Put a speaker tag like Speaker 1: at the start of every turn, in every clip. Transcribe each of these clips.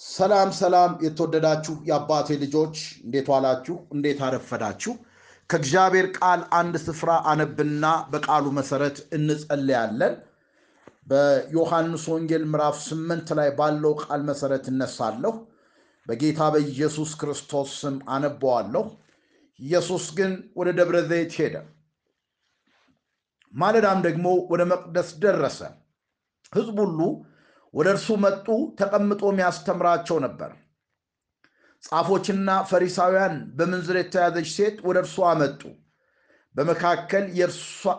Speaker 1: ሰላም ሰላም የተወደዳችሁ የአባቴ ልጆች እንዴት ዋላችሁ? እንዴት አረፈዳችሁ? ከእግዚአብሔር ቃል አንድ ስፍራ አነብና በቃሉ መሰረት እንጸልያለን። በዮሐንስ ወንጌል ምዕራፍ ስምንት ላይ ባለው ቃል መሰረት እነሳለሁ። በጌታ በኢየሱስ ክርስቶስ ስም አነበዋለሁ። ኢየሱስ ግን ወደ ደብረ ዘይት ሄደ። ማለዳም ደግሞ ወደ መቅደስ ደረሰ። ሕዝብ ሁሉ ወደ እርሱ መጡ። ተቀምጦም ያስተምራቸው ነበር። ጻፎችና ፈሪሳውያን በምንዝር የተያዘች ሴት ወደ እርሱ አመጡ። በመካከል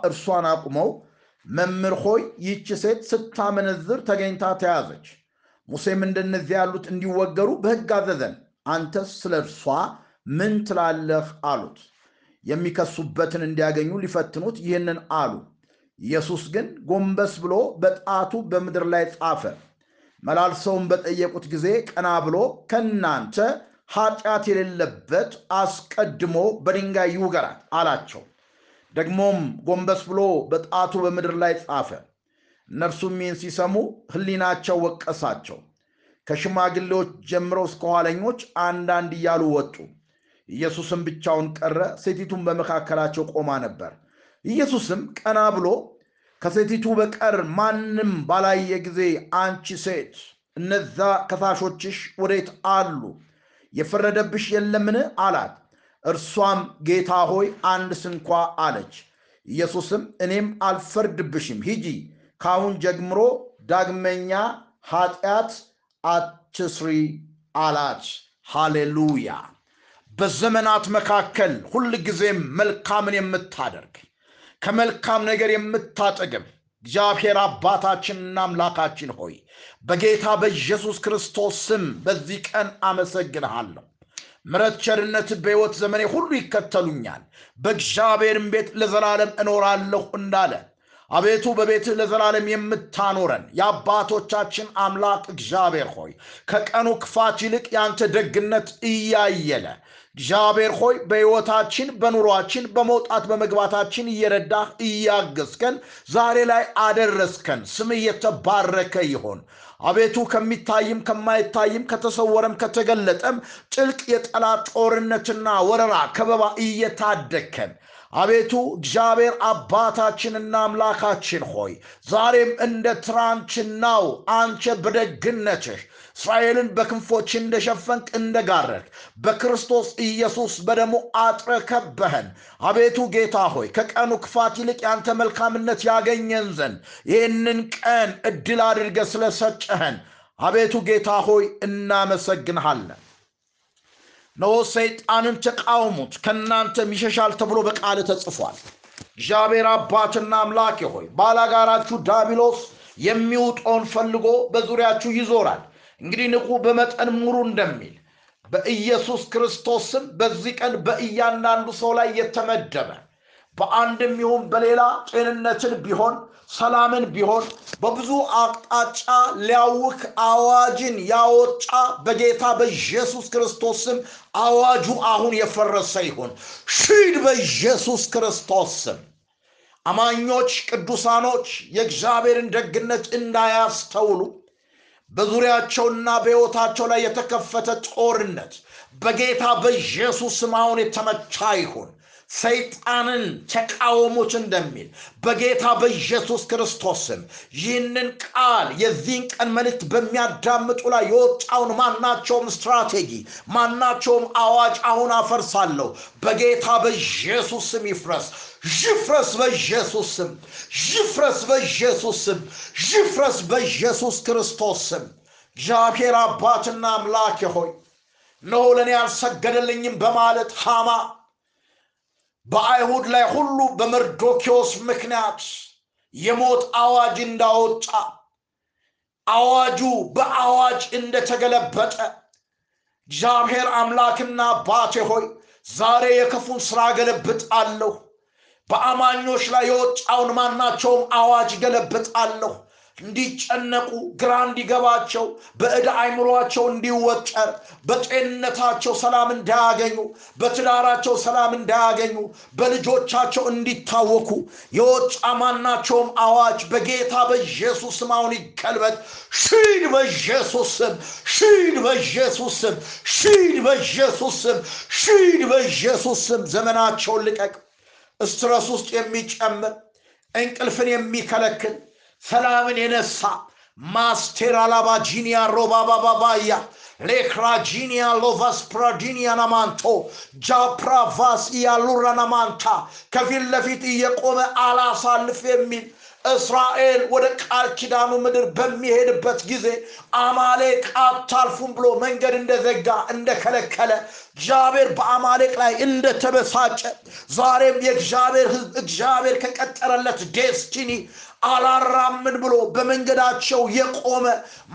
Speaker 1: እርሷን አቁመው መምህር ሆይ ይህች ሴት ስታመነዝር ተገኝታ ተያዘች። ሙሴም እንደነዚህ ያሉት እንዲወገሩ በሕግ አዘዘን። አንተስ ስለ እርሷ ምን ትላለህ? አሉት። የሚከሱበትን እንዲያገኙ ሊፈትኑት ይህንን አሉ። ኢየሱስ ግን ጎንበስ ብሎ በጣቱ በምድር ላይ ጻፈ። መላልሰውም በጠየቁት ጊዜ ቀና ብሎ ከእናንተ ኃጢአት የሌለበት አስቀድሞ በድንጋይ ይውገራት አላቸው። ደግሞም ጎንበስ ብሎ በጣቱ በምድር ላይ ጻፈ። እነርሱም ይህን ሲሰሙ ሕሊናቸው ወቀሳቸው። ከሽማግሌዎች ጀምረው እስከ ኋለኞች አንዳንድ እያሉ ወጡ። ኢየሱስም ብቻውን ቀረ። ሴቲቱም በመካከላቸው ቆማ ነበር። ኢየሱስም ቀና ብሎ ከሴቲቱ በቀር ማንም ባላየ ጊዜ አንቺ ሴት እነዛ ከሳሾችሽ ወዴት አሉ? የፈረደብሽ የለምን? አላት። እርሷም ጌታ ሆይ አንድ ስንኳ አለች። ኢየሱስም እኔም አልፈርድብሽም፣ ሂጂ፣ ከአሁን ጀምሮ ዳግመኛ ኃጢአት አትስሪ አላት። ሃሌሉያ። በዘመናት መካከል ሁል ጊዜም መልካምን የምታደርግ ከመልካም ነገር የምታጠግብ እግዚአብሔር አባታችንና አምላካችን ሆይ በጌታ በኢየሱስ ክርስቶስ ስም በዚህ ቀን አመሰግንሃለሁ። ምረት ቸርነት በሕይወት ዘመኔ ሁሉ ይከተሉኛል፣ በእግዚአብሔርም ቤት ለዘላለም እኖራለሁ እንዳለ አቤቱ በቤትህ ለዘላለም የምታኖረን የአባቶቻችን አምላክ እግዚአብሔር ሆይ ከቀኑ ክፋት ይልቅ ያንተ ደግነት እያየለ እግዚአብሔር ሆይ በሕይወታችን በኑሯችን በመውጣት በመግባታችን እየረዳህ እያገዝከን ዛሬ ላይ አደረስከን። ስምህ የተባረከ ይሆን። አቤቱ ከሚታይም ከማይታይም ከተሰወረም ከተገለጠም ጥልቅ የጠላት ጦርነትና ወረራ ከበባ እየታደግከን አቤቱ እግዚአብሔር አባታችንና አምላካችን ሆይ ዛሬም እንደ ትናንትናው አንተ በደግነትህ እስራኤልን በክንፎች እንደሸፈንክ እንደጋረድክ በክርስቶስ ኢየሱስ በደሙ አጥረ አቤቱ ጌታ ሆይ ከቀኑ ክፋት ይልቅ ያንተ መልካምነት ያገኘን ዘንድ ይህንን ቀን እድል አድርገ ስለሰጨህን አቤቱ ጌታ ሆይ እናመሰግንሃለን። እነሆ ሰይጣንን ተቃውሙት ከእናንተም ይሸሻል ተብሎ በቃል ተጽፏል። እግዚአብሔር አባትና አምላኬ ሆይ ባላጋራችሁ ዳቢሎስ የሚውጠውን ፈልጎ በዙሪያችሁ ይዞራል። እንግዲህ ንቁ፣ በመጠን ሙሩ እንደሚል በኢየሱስ ክርስቶስ ስም በዚህ ቀን በእያንዳንዱ ሰው ላይ የተመደበ በአንድም ይሁን በሌላ ጤንነትን ቢሆን ሰላምን ቢሆን በብዙ አቅጣጫ ሊያውክ አዋጅን ያወጣ በጌታ በኢየሱስ ክርስቶስ አዋጁ አሁን የፈረሰ ይሁን። ሺድ በኢየሱስ ክርስቶስ ስም አማኞች ቅዱሳኖች የእግዚአብሔርን ደግነት እንዳያስተውሉ በዙሪያቸውና በሕይወታቸው ላይ የተከፈተ ጦርነት በጌታ በኢየሱስ ስም አሁን የተመቻ ይሁን። ሰይጣንን ተቃወሙት እንደሚል በጌታ በኢየሱስ ክርስቶስ ይህንን ቃል የዚህን ቀን መልእክት በሚያዳምጡ ላይ የወጣውን ማናቸውም ስትራቴጂ ማናቸውም አዋጅ አሁን አፈርሳለሁ። በጌታ በኢየሱስ ስም ይፍረስ፣ ይፍረስ፣ በኢየሱስ ስም ይፍረስ፣ በኢየሱስ ስም ይፍረስ፣ በኢየሱስ ክርስቶስ ስም። እግዚአብሔር አባትና አምላኬ ሆይ እነሆ ለእኔ አልሰገደልኝም በማለት ሃማ በአይሁድ ላይ ሁሉ በመርዶኪዎስ ምክንያት የሞት አዋጅ እንዳወጣ አዋጁ በአዋጅ እንደተገለበጠ እግዚአብሔር አምላክና አባቴ ሆይ ዛሬ የክፉን ስራ ገለብጣለሁ። በአማኞች ላይ የወጣውን ማናቸውም አዋጅ ገለብጣለሁ። እንዲጨነቁ ግራ እንዲገባቸው በዕዳ አይምሯቸው እንዲወጠር በጤንነታቸው ሰላም እንዳያገኙ በትዳራቸው ሰላም እንዳያገኙ በልጆቻቸው እንዲታወኩ የወጣ ማናቸውም አዋጅ በጌታ በኢየሱስ ስም አሁን ይገልበጥ። ሺድ በኢየሱስ ስም ሺድ በኢየሱስ ስም ሺድ በኢየሱስ ስም ሺድ በኢየሱስ ስም ዘመናቸውን ልቀቅ። ስትረስ ውስጥ የሚጨምር እንቅልፍን የሚከለክል ሰላምን የነሳ ማስቴር አላባጂኒያ ሮባባባባያ ሌክራጂኒያ ሎቫስ ፕራዲኒያ ጃፕራቫስ እያሉራ ናማንታ ከፊት ለፊት እየቆመ አላሳልፍ የሚል እስራኤል ወደ ቃል ኪዳኑ ምድር በሚሄድበት ጊዜ አማሌቅ አታልፉም ብሎ መንገድ እንደዘጋ እንደከለከለ እግዚአብሔር በአማሌቅ ላይ እንደተበሳጨ ዛሬም የእግዚአብሔር ህዝብ እግዚአብሔር ከቀጠረለት ዴስቲኒ አላራምን ብሎ በመንገዳቸው የቆመ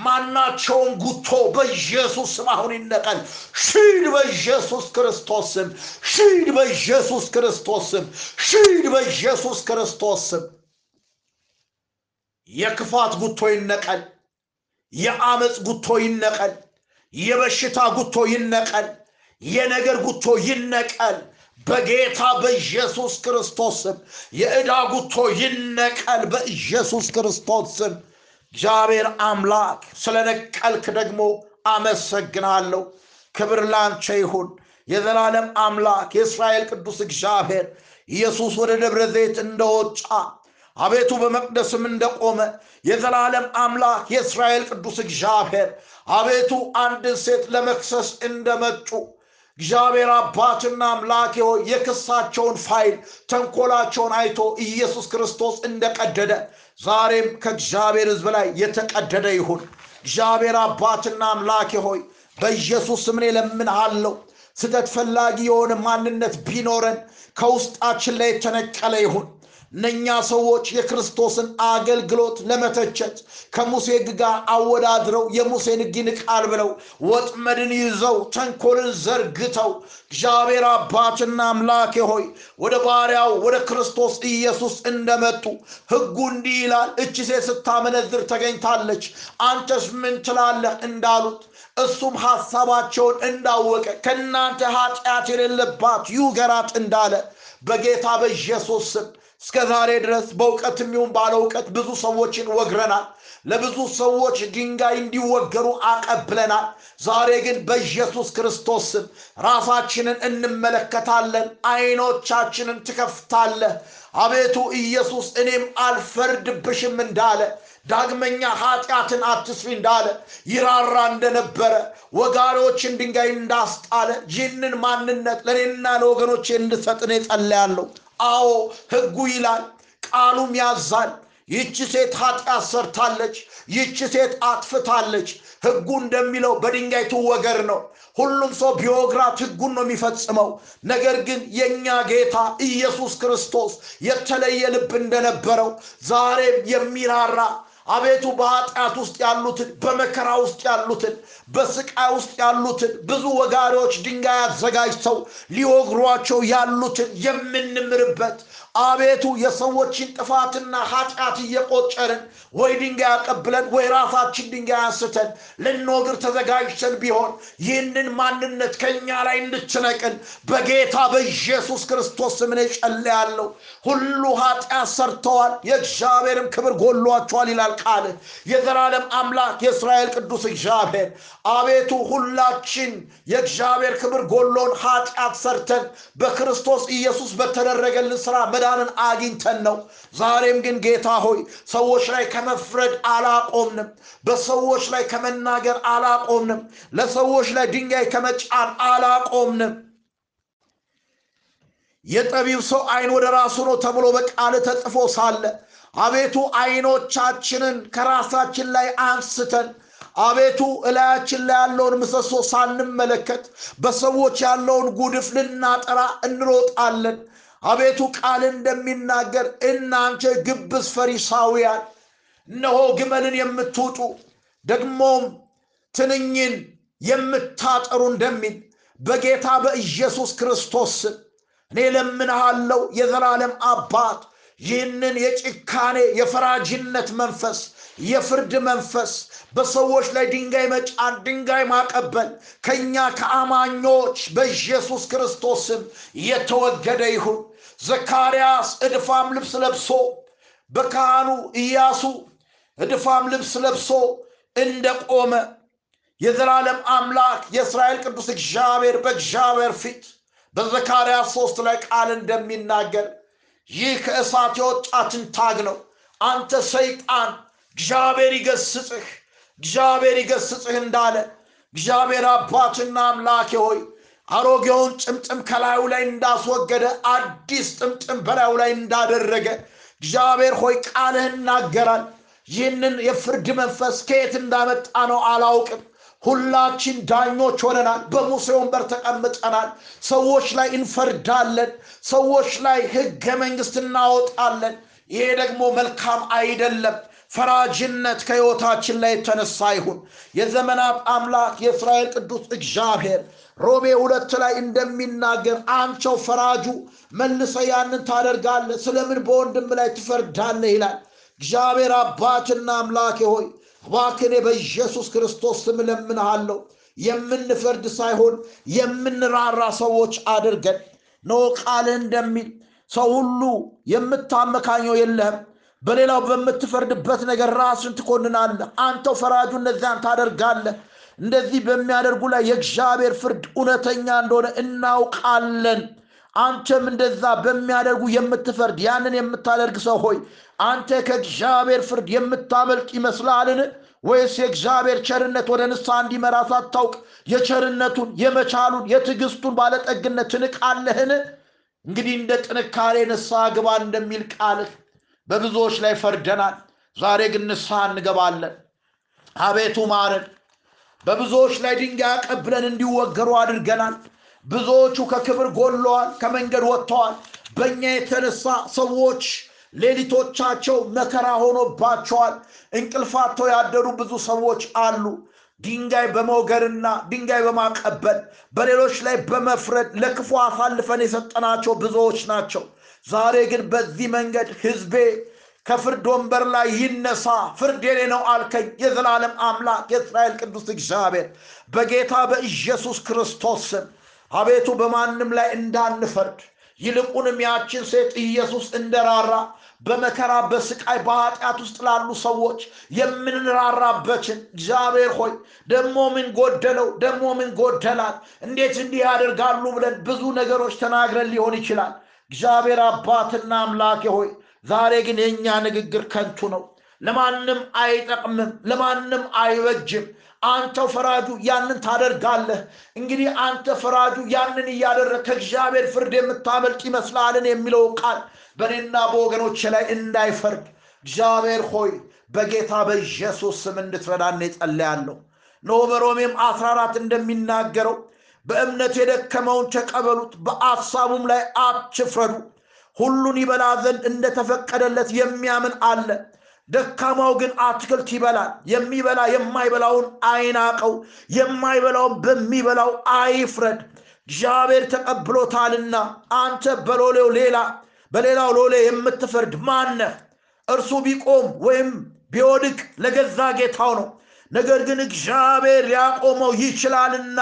Speaker 1: ማናቸውን ጉቶ በኢየሱስ ስም አሁን ይነቀል። ሺድ በኢየሱስ ክርስቶስ ስም ሺድ በኢየሱስ ክርስቶስ ስም ሺድ በኢየሱስ ክርስቶስ ስም የክፋት ጉቶ ይነቀል የአመፅ ጉቶ ይነቀል የበሽታ ጉቶ ይነቀል የነገር ጉቶ ይነቀል። በጌታ በኢየሱስ ክርስቶስ ስም የዕዳ ጉቶ ይነቀል። በኢየሱስ ክርስቶስ ስም እግዚአብሔር አምላክ ስለነቀልክ ደግሞ አመሰግናለሁ። ክብር ላንተ ይሁን። የዘላለም አምላክ የእስራኤል ቅዱስ እግዚአብሔር ኢየሱስ ወደ ደብረ ዘይት እንደወጣ አቤቱ በመቅደስም እንደቆመ የዘላለም አምላክ የእስራኤል ቅዱስ እግዚአብሔር አቤቱ አንድን ሴት ለመክሰስ እንደመጡ እግዚአብሔር አባትና አምላኬ ሆይ የክሳቸውን ፋይል ተንኮላቸውን አይቶ ኢየሱስ ክርስቶስ እንደቀደደ ዛሬም ከእግዚአብሔር ሕዝብ ላይ የተቀደደ ይሁን። እግዚአብሔር አባትና አምላኬ ሆይ በኢየሱስ ስም እኔ እለምንሃለሁ። ስህተት ፈላጊ የሆነ ማንነት ቢኖረን ከውስጣችን ላይ የተነቀለ ይሁን። እነኛ ሰዎች የክርስቶስን አገልግሎት ለመተቸት ከሙሴ ሕግ ጋር አወዳድረው የሙሴን ሕግ ይንቃል ብለው ወጥመድን ይዘው ተንኮልን ዘርግተው እግዚአብሔር አባትና አምላኬ ሆይ ወደ ባሪያው ወደ ክርስቶስ ኢየሱስ እንደመጡ ሕጉ እንዲህ ይላል፣ እቺ ሴት ስታመነዝር ተገኝታለች፣ አንተስ ምን ትላለህ እንዳሉት እሱም ሐሳባቸውን እንዳወቀ ከእናንተ ኃጢአት የሌለባት ይውገራት እንዳለ በጌታ በኢየሱስ ስም እስከ ዛሬ ድረስ በእውቀትም ይሁን ባለ እውቀት ብዙ ሰዎችን ወግረናል። ለብዙ ሰዎች ድንጋይ እንዲወገሩ አቀብለናል። ዛሬ ግን በኢየሱስ ክርስቶስ ራሳችንን እንመለከታለን። አይኖቻችንን ትከፍታለህ። አቤቱ ኢየሱስ እኔም አልፈርድብሽም እንዳለ ዳግመኛ ኃጢአትን አትስሪ እንዳለ ይራራ እንደነበረ ወጋሪዎችን ድንጋይ እንዳስጣለ ይህንን ማንነት ለእኔና ለወገኖቼ እንድሰጥን ጸልያለሁ። አዎ ሕጉ ይላል፣ ቃሉም ያዛል። ይህች ሴት ኃጢአት ሰርታለች፣ ይህች ሴት አጥፍታለች። ሕጉ እንደሚለው በድንጋይ ትወገር ነው። ሁሉም ሰው ቢወግራት ሕጉን ነው የሚፈጽመው። ነገር ግን የእኛ ጌታ ኢየሱስ ክርስቶስ የተለየ ልብ እንደነበረው ዛሬም የሚራራ አቤቱ በኃጢአት ውስጥ ያሉትን በመከራ ውስጥ ያሉትን በስቃይ ውስጥ ያሉትን ብዙ ወጋሪዎች ድንጋይ አዘጋጅተው ሊወግሯቸው ያሉትን የምንምርበት አቤቱ የሰዎችን ጥፋትና ኃጢአት እየቆጨርን ወይ ድንጋይ አቀብለን ወይ ራሳችን ድንጋይ አንስተን ልንወግር ተዘጋጅተን ቢሆን ይህንን ማንነት ከእኛ ላይ እንድትነቅል በጌታ በኢየሱስ ክርስቶስ ስም እኔ ጸልያለሁ። ሁሉ ኃጢአት ሰርተዋል፣ የእግዚአብሔርም ክብር ጎሏቸዋል ይላል ቃልህ። የዘላለም አምላክ የእስራኤል ቅዱስ እግዚአብሔር አቤቱ ሁላችን የእግዚአብሔር ክብር ጎሎን ኃጢአት ሰርተን በክርስቶስ ኢየሱስ በተደረገልን ስራ መዳንን አግኝተን ነው። ዛሬም ግን ጌታ ሆይ ሰዎች ላይ ከመፍረድ አላቆምንም። በሰዎች ላይ ከመናገር አላቆምንም። ለሰዎች ላይ ድንጋይ ከመጫን አላቆምንም። የጠቢብ ሰው አይን ወደ ራሱ ነው ተብሎ በቃል ተጽፎ ሳለ አቤቱ አይኖቻችንን ከራሳችን ላይ አንስተን አቤቱ እላያችን ላይ ያለውን ምሰሶ ሳንመለከት በሰዎች ያለውን ጉድፍ ልናጠራ እንሮጣለን። አቤቱ ቃል እንደሚናገር እናንተ ግብዝ ፈሪሳውያን እነሆ ግመልን የምትውጡ ደግሞም ትንኝን የምታጠሩ እንደሚል በጌታ በኢየሱስ ክርስቶስ እኔ ለምንሃለው የዘላለም አባት ይህንን የጭካኔ የፈራጅነት መንፈስ የፍርድ መንፈስ በሰዎች ላይ ድንጋይ መጫን ድንጋይ ማቀበል ከእኛ ከአማኞች በኢየሱስ ክርስቶስ ስም የተወገደ ይሁን ዘካርያስ እድፋም ልብስ ለብሶ በካህኑ ኢያሱ እድፋም ልብስ ለብሶ እንደቆመ የዘላለም አምላክ የእስራኤል ቅዱስ እግዚአብሔር በእግዚአብሔር ፊት በዘካርያስ ሶስት ላይ ቃል እንደሚናገር ይህ ከእሳት የወጣ ትንታግ ነው። አንተ ሰይጣን እግዚአብሔር ይገስጽህ እግዚአብሔር ይገስጽህ እንዳለ እግዚአብሔር አባትና አምላኬ ሆይ አሮጌውን ጥምጥም ከላዩ ላይ እንዳስወገደ አዲስ ጥምጥም በላዩ ላይ እንዳደረገ እግዚአብሔር ሆይ ቃልህ ይናገራል። ይህንን የፍርድ መንፈስ ከየት እንዳመጣ ነው አላውቅም። ሁላችን ዳኞች ሆነናል። በሙሴ ወንበር ተቀምጠናል። ሰዎች ላይ እንፈርዳለን። ሰዎች ላይ ህገ መንግስት እናወጣለን። ይሄ ደግሞ መልካም አይደለም ፈራጅነት ከህይወታችን ላይ የተነሳ ይሁን። የዘመናት አምላክ የእስራኤል ቅዱስ እግዚአብሔር ሮሜ ሁለት ላይ እንደሚናገር አንቸው ፈራጁ መልሰ ያንን ታደርጋለህ ስለምን በወንድም ላይ ትፈርዳለህ ይላል። እግዚአብሔር አባትና አምላኬ ሆይ እባክኔ በኢየሱስ ክርስቶስ ስም ለምንሃለሁ የምንፈርድ ሳይሆን የምንራራ ሰዎች አድርገን። ኖ ቃልህ እንደሚል ሰው ሁሉ የምታመካኘው የለህም በሌላው በምትፈርድበት ነገር ራስን ትኮንናለህ። አንተው ፈራጁ እነዚያን ታደርጋለህ። እንደዚህ በሚያደርጉ ላይ የእግዚአብሔር ፍርድ እውነተኛ እንደሆነ እናውቃለን። አንተም እንደዛ በሚያደርጉ የምትፈርድ ያንን የምታደርግ ሰው ሆይ አንተ ከእግዚአብሔር ፍርድ የምታመልጥ ይመስላልን ወይስ የእግዚአብሔር ቸርነት ወደ ንስሐ እንዲመራ ሳታውቅ የቸርነቱን የመቻሉን የትዕግስቱን ባለጠግነት ትንቃለህን? እንግዲህ እንደ ጥንካሬ ንስሐ ግባ እንደሚል ቃልህ በብዙዎች ላይ ፈርደናል። ዛሬ ግን ንስሐ እንገባለን። አቤቱ ማረን። በብዙዎች ላይ ድንጋይ አቀብለን እንዲወገሩ አድርገናል። ብዙዎቹ ከክብር ጎለዋል ከመንገድ ወጥተዋል። በእኛ የተነሳ ሰዎች ሌሊቶቻቸው መከራ ሆኖባቸዋል። እንቅልፋቸው ያደሩ ብዙ ሰዎች አሉ። ድንጋይ በመውገርና ድንጋይ በማቀበል በሌሎች ላይ በመፍረድ ለክፉ አሳልፈን የሰጠናቸው ብዙዎች ናቸው ዛሬ ግን በዚህ መንገድ ህዝቤ ከፍርድ ወንበር ላይ ይነሳ። ፍርድ የኔ ነው አልከኝ የዘላለም አምላክ የእስራኤል ቅዱስ እግዚአብሔር በጌታ በኢየሱስ ክርስቶስ ስም። አቤቱ በማንም ላይ እንዳንፈርድ ይልቁንም ያችን ሴት ኢየሱስ እንደራራ በመከራ በስቃይ በኃጢአት ውስጥ ላሉ ሰዎች የምንራራበትን እግዚአብሔር ሆይ ደግሞ ምን ጎደለው? ደግሞ ምን ጎደላት? እንዴት እንዲህ ያደርጋሉ? ብለን ብዙ ነገሮች ተናግረን ሊሆን ይችላል እግዚአብሔር አባትና አምላኬ ሆይ ዛሬ ግን የእኛ ንግግር ከንቱ ነው። ለማንም አይጠቅምም ለማንም አይበጅም። አንተው ፈራጁ ያንን ታደርጋለህ። እንግዲህ አንተ ፈራጁ ያንን እያደረግ ከእግዚአብሔር ፍርድ የምታመልጥ ይመስላልን የሚለው ቃል በእኔና በወገኖች ላይ እንዳይፈርድ። እግዚአብሔር ሆይ በጌታ በኢየሱስ ስም እንድትረዳን ጸለያለሁ ኖ በሮሜም 14 እንደሚናገረው በእምነት የደከመውን ተቀበሉት በአሳቡም ላይ አትፍረዱ። ሁሉን ይበላ ዘንድ እንደተፈቀደለት የሚያምን አለ ደካማው ግን አትክልት ይበላል። የሚበላ የማይበላውን አይናቀው የማይበላውን በሚበላው አይፍረድ። እግዚአብሔር ተቀብሎታልና አንተ በሎሌው ሌላ በሌላው ሎሌ የምትፈርድ ማነህ እርሱ ቢቆም ወይም ቢወድቅ ለገዛ ጌታው ነው ነገር ግን እግዚአብሔር ሊያቆመው ይችላልና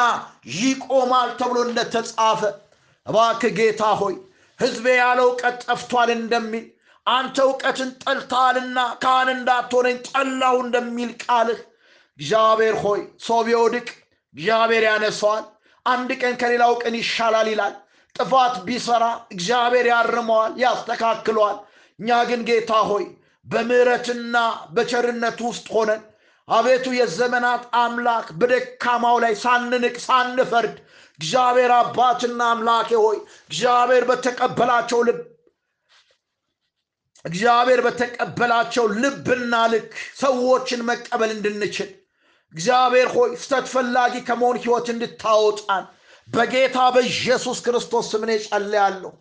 Speaker 1: ይቆማል ተብሎ እንደተጻፈ እባክ ጌታ ሆይ ህዝቤ ያለ እውቀት ጠፍቷል እንደሚል አንተ እውቀትን ጠልተሃልና ካህን እንዳትሆነኝ ጠላሁ እንደሚል ቃልህ እግዚአብሔር ሆይ ሰው ቢወድቅ እግዚአብሔር ያነሰዋል አንድ ቀን ከሌላው ቀን ይሻላል ይላል። ጥፋት ቢሰራ እግዚአብሔር ያርመዋል ያስተካክለዋል። እኛ ግን ጌታ ሆይ በምሕረትና በቸርነት ውስጥ ሆነን አቤቱ የዘመናት አምላክ በደካማው ላይ ሳንንቅ ሳንፈርድ እግዚአብሔር አባትና አምላኬ ሆይ እግዚአብሔር በተቀበላቸው ልብ እግዚአብሔር በተቀበላቸው ልብና ልክ ሰዎችን መቀበል እንድንችል እግዚአብሔር ሆይ ስተት ፈላጊ ከመሆን ህይወት እንድታወጣን በጌታ በኢየሱስ ክርስቶስ ስምኔ ጸልያለሁ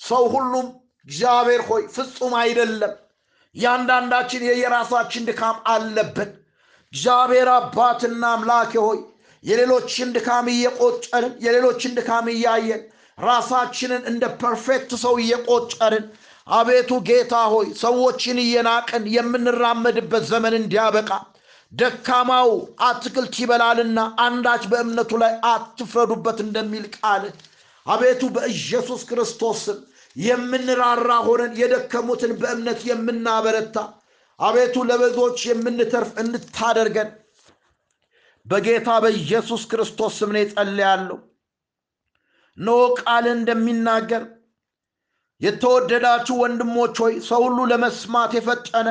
Speaker 1: ሰው ሁሉም እግዚአብሔር ሆይ ፍጹም አይደለም። እያንዳንዳችን የየራሳችን ድካም አለብን እግዚአብሔር አባትና አምላኬ ሆይ የሌሎችን ድካም እየቆጨርን የሌሎችን ድካም እያየን ራሳችንን እንደ perfect ሰው እየቆጠርን አቤቱ ጌታ ሆይ ሰዎችን እየናቅን የምንራመድበት ዘመን እንዲያበቃ ደካማው አትክልት ይበላልና አንዳች በእምነቱ ላይ አትፍረዱበት እንደሚል ቃል አቤቱ በኢየሱስ ክርስቶስ ስም የምንራራ ሆነን የደከሙትን በእምነት የምናበረታ አቤቱ ለብዙዎች የምንተርፍ እንድታደርገን በጌታ በኢየሱስ ክርስቶስ ስም ነው ጸልያለሁ። እነሆ ቃል እንደሚናገር የተወደዳችሁ ወንድሞች ሆይ ሰው ሁሉ ለመስማት የፈጠነ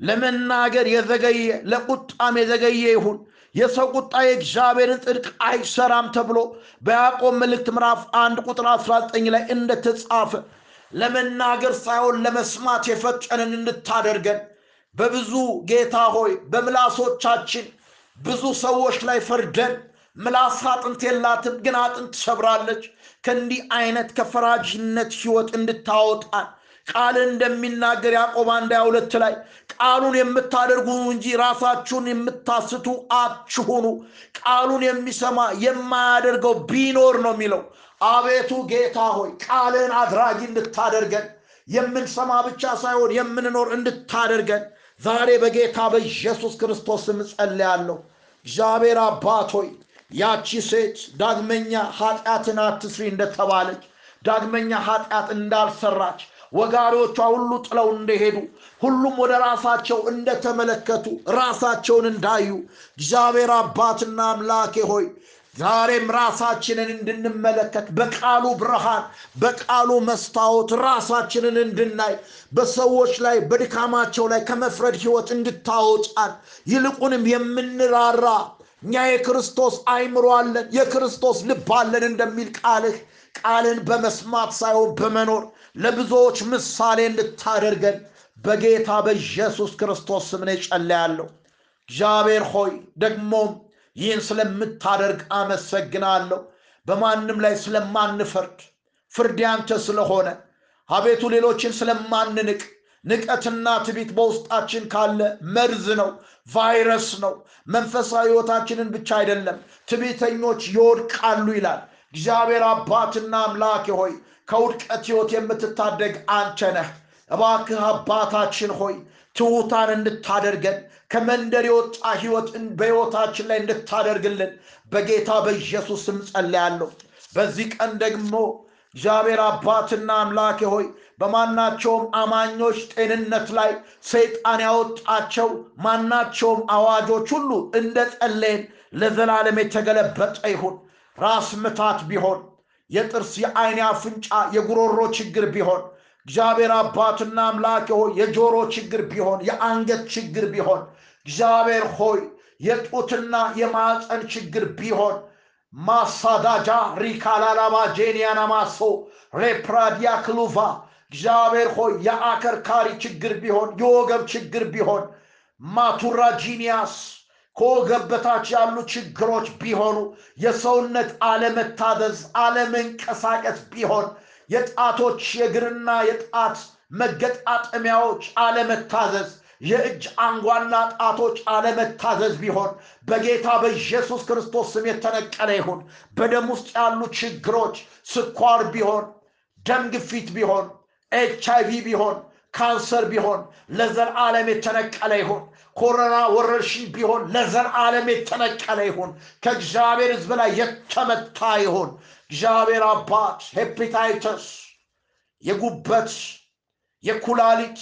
Speaker 1: ለመናገር የዘገየ ለቁጣም የዘገየ ይሁን የሰው ቁጣ የእግዚአብሔርን ጽድቅ አይሰራም ተብሎ በያዕቆብ መልእክት ምዕራፍ አንድ ቁጥር 19 ላይ እንደተጻፈ ለመናገር ሳይሆን ለመስማት የፈጠንን እንድታደርገን በብዙ ጌታ ሆይ በምላሶቻችን ብዙ ሰዎች ላይ ፈርደን ምላስ አጥንት የላትም ግን አጥንት ትሰብራለች ከእንዲህ አይነት ከፈራጅነት ህይወት እንድታወጣን ቃል እንደሚናገር ያዕቆብ አንድ ሁለት ላይ ቃሉን የምታደርጉ እንጂ ራሳችሁን የምታስቱ አትሁኑ። ቃሉን የሚሰማ የማያደርገው ቢኖር ነው የሚለው አቤቱ ጌታ ሆይ ቃልን አድራጊ እንድታደርገን የምንሰማ ብቻ ሳይሆን የምንኖር እንድታደርገን ዛሬ በጌታ በኢየሱስ ክርስቶስ ስም ጸልያለሁ እግዚአብሔር አባት ሆይ ያቺ ሴት ዳግመኛ ኃጢአትን አትስሪ እንደተባለች ዳግመኛ ኃጢአት እንዳልሰራች ወጋሪዎቿ ሁሉ ጥለው እንደሄዱ ሁሉም ወደ ራሳቸው እንደተመለከቱ ራሳቸውን እንዳዩ እግዚአብሔር አባትና አምላኬ ሆይ ዛሬም ራሳችንን እንድንመለከት በቃሉ ብርሃን በቃሉ መስታወት ራሳችንን እንድናይ በሰዎች ላይ በድካማቸው ላይ ከመፍረድ ህይወት እንድታወጣን ይልቁንም የምንራራ እኛ የክርስቶስ አይምሮ አለን የክርስቶስ ልብ አለን እንደሚል ቃልህ ቃልን በመስማት ሳይሆን በመኖር ለብዙዎች ምሳሌ እንድታደርገን በጌታ በኢየሱስ ክርስቶስ ስም እኔ ጸልያለሁ እግዚአብሔር ሆይ ደግሞም ይህን ስለምታደርግ አመሰግናለሁ። በማንም ላይ ስለማንፈርድ ፍርድ ያንተ ስለሆነ አቤቱ ሌሎችን ስለማንንቅ ንቀትና ትቢት በውስጣችን ካለ መርዝ ነው ቫይረስ ነው። መንፈሳዊ ህይወታችንን ብቻ አይደለም ትቢተኞች ይወድቃሉ ይላል። እግዚአብሔር አባትና አምላክ ሆይ ከውድቀት ህይወት የምትታደግ አንተ ነህ። እባክህ አባታችን ሆይ ትሑታን እንድታደርገን ከመንደር የወጣ ህይወት በህይወታችን ላይ እንድታደርግልን በጌታ በኢየሱስ ስም ጸልያለሁ። በዚህ ቀን ደግሞ እግዚአብሔር አባትና አምላኬ ሆይ በማናቸውም አማኞች ጤንነት ላይ ሰይጣን ያወጣቸው ማናቸውም አዋጆች ሁሉ እንደ ጸለይን ለዘላለም የተገለበጠ ይሁን። ራስ ምታት ቢሆን የጥርስ የአይን አፍንጫ የጉሮሮ ችግር ቢሆን እግዚአብሔር አባትና አምላክ ሆይ የጆሮ ችግር ቢሆን የአንገት ችግር ቢሆን እግዚአብሔር ሆይ የጡትና የማፀን ችግር ቢሆን ማሳዳጃ ሪካላላባ ጄኒያናማሶ ሬፕራዲያ ክሉቫ እግዚአብሔር ሆይ የአከርካሪ ችግር ቢሆን የወገብ ችግር ቢሆን ማቱራጂኒያስ ከወገብ በታች ያሉ ችግሮች ቢሆኑ የሰውነት አለመታዘዝ አለመንቀሳቀስ ቢሆን የጣቶች የእግርና የጣት መገጣጠሚያዎች አለመታዘዝ የእጅ አንጓና ጣቶች አለመታዘዝ ቢሆን በጌታ በኢየሱስ ክርስቶስ ስም የተነቀለ ይሁን። በደም ውስጥ ያሉ ችግሮች ስኳር ቢሆን ደም ግፊት ቢሆን ኤች አይቪ ቢሆን ካንሰር ቢሆን ለዘላለም የተነቀለ ይሁን። ኮሮና ወረርሽኝ ቢሆን ለዘላለም የተነቀለ ይሁን። ከእግዚአብሔር ህዝብ ላይ የተመታ ይሁን እግዚአብሔር አባት ሄፒታይተስ የጉበት የኩላሊት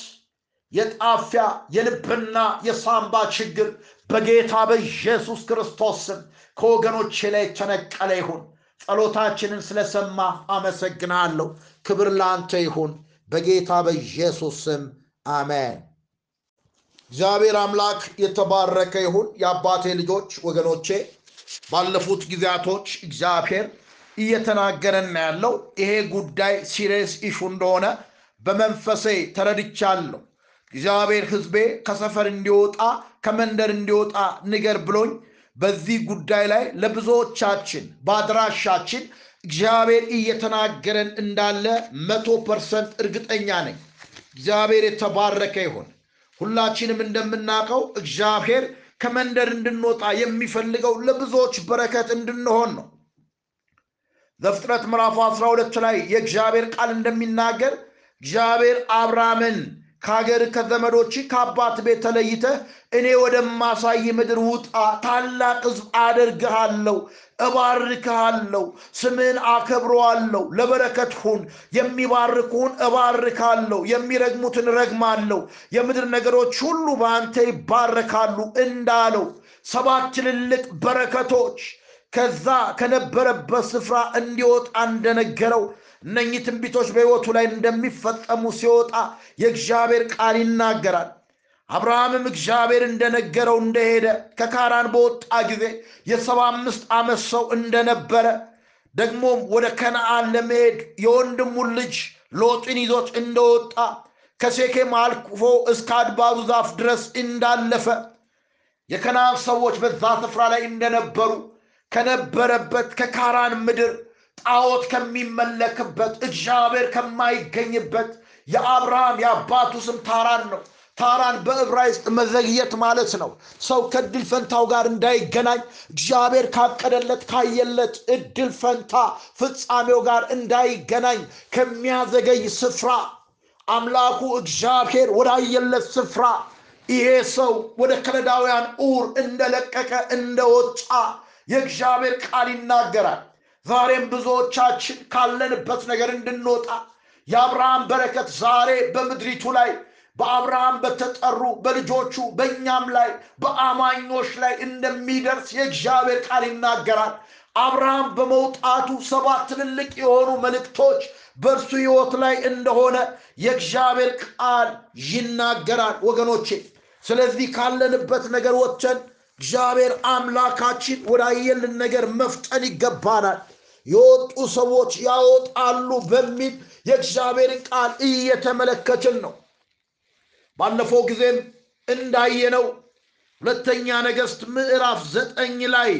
Speaker 1: የጣፊያ የልብና የሳምባ ችግር በጌታ በኢየሱስ ክርስቶስ ስም ከወገኖቼ ላይ የተነቀለ ይሁን። ጸሎታችንን ስለሰማ አመሰግናለሁ። ክብር ለአንተ ይሁን። በጌታ በኢየሱስ ስም አሜን። እግዚአብሔር አምላክ የተባረከ ይሁን። የአባቴ ልጆች ወገኖቼ ባለፉት ጊዜያቶች እግዚአብሔር እየተናገረን ያለው። ይሄ ጉዳይ serious issue እንደሆነ በመንፈሴ ተረድቻለሁ። እግዚአብሔር ህዝቤ ከሰፈር እንዲወጣ ከመንደር እንዲወጣ ንገር ብሎኝ በዚህ ጉዳይ ላይ ለብዙዎቻችን በአድራሻችን እግዚአብሔር እየተናገረን እንዳለ መቶ percent እርግጠኛ ነኝ። እግዚአብሔር የተባረከ ይሁን። ሁላችንም እንደምናውቀው እግዚአብሔር ከመንደር እንድንወጣ የሚፈልገው ለብዙዎች በረከት እንድንሆን ነው ዘፍጥረት ምዕራፍ 12 ላይ የእግዚአብሔር ቃል እንደሚናገር እግዚአብሔር አብርሃምን ከሀገር ከዘመዶች ከአባት ቤት ተለይተህ እኔ ወደማሳይ ምድር ውጣ፣ ታላቅ ሕዝብ አደርግሃለሁ፣ እባርክሃለሁ፣ ስምህን አከብረዋለሁ፣ ለበረከት ሁን፣ የሚባርኩህን እባርካለሁ፣ የሚረግሙትን ረግማለሁ፣ የምድር ነገሮች ሁሉ በአንተ ይባረካሉ እንዳለው ሰባት ትልልቅ በረከቶች ከዛ ከነበረበት ስፍራ እንዲወጣ እንደነገረው እነኚህ ትንቢቶች በሕይወቱ ላይ እንደሚፈጸሙ ሲወጣ የእግዚአብሔር ቃል ይናገራል። አብርሃምም እግዚአብሔር እንደነገረው እንደሄደ ከካራን በወጣ ጊዜ የሰባ አምስት ዓመት ሰው እንደነበረ ደግሞም ወደ ከነአን ለመሄድ የወንድሙን ልጅ ሎጥን ይዞት እንደወጣ ከሴኬም አልፎ እስከ አድባሩ ዛፍ ድረስ እንዳለፈ የከነአን ሰዎች በዛ ስፍራ ላይ እንደነበሩ ከነበረበት ከካራን ምድር ጣዖት ከሚመለክበት እግዚአብሔር ከማይገኝበት የአብርሃም የአባቱ ስም ታራን ነው። ታራን በዕብራይስጥ መዘግየት ማለት ነው። ሰው ከእድል ፈንታው ጋር እንዳይገናኝ እግዚአብሔር ካቀደለት ካየለት እድል ፈንታ ፍጻሜው ጋር እንዳይገናኝ ከሚያዘገይ ስፍራ አምላኩ እግዚአብሔር ወዳየለት ስፍራ ይሄ ሰው ወደ ከለዳውያን ኡር እንደለቀቀ እንደወጣ የእግዚአብሔር ቃል ይናገራል። ዛሬም ብዙዎቻችን ካለንበት ነገር እንድንወጣ የአብርሃም በረከት ዛሬ በምድሪቱ ላይ በአብርሃም በተጠሩ በልጆቹ በእኛም ላይ በአማኞች ላይ እንደሚደርስ የእግዚአብሔር ቃል ይናገራል። አብርሃም በመውጣቱ ሰባት ትልልቅ የሆኑ መልእክቶች በእርሱ ሕይወት ላይ እንደሆነ የእግዚአብሔር ቃል ይናገራል ወገኖቼ። ስለዚህ ካለንበት ነገር ወጥተን እግዚአብሔር አምላካችን ወዳየልን ነገር መፍጠን ይገባናል። የወጡ ሰዎች ያወጣሉ በሚል የእግዚአብሔርን ቃል እየተመለከትን ነው። ባለፈው ጊዜም እንዳየነው ሁለተኛ ነገሥት ምዕራፍ ዘጠኝ ላይ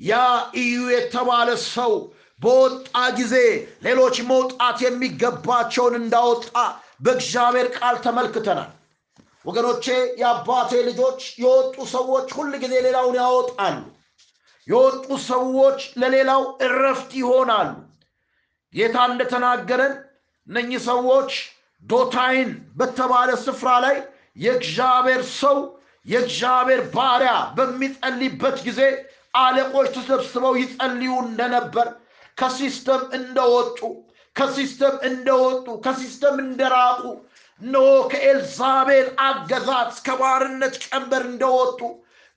Speaker 1: ያ ኢዩ የተባለ ሰው በወጣ ጊዜ ሌሎች መውጣት የሚገባቸውን እንዳወጣ በእግዚአብሔር ቃል ተመልክተናል። ወገኖቼ የአባቴ ልጆች የወጡ ሰዎች ሁል ጊዜ ሌላውን ያወጣሉ። የወጡ ሰዎች ለሌላው እረፍት ይሆናሉ። ጌታ እንደተናገረን እነኚህ ሰዎች ዶታይን በተባለ ስፍራ ላይ የእግዚአብሔር ሰው የእግዚአብሔር ባሪያ በሚጸልይበት ጊዜ አለቆች ተሰብስበው ይጸልዩ እንደነበር ከ system እንደወጡ ከ system እንደወጡ ከ system እንደራቁ እነሆ ከኤልዛቤል አገዛዝ ከባርነት ቀንበር እንደወጡ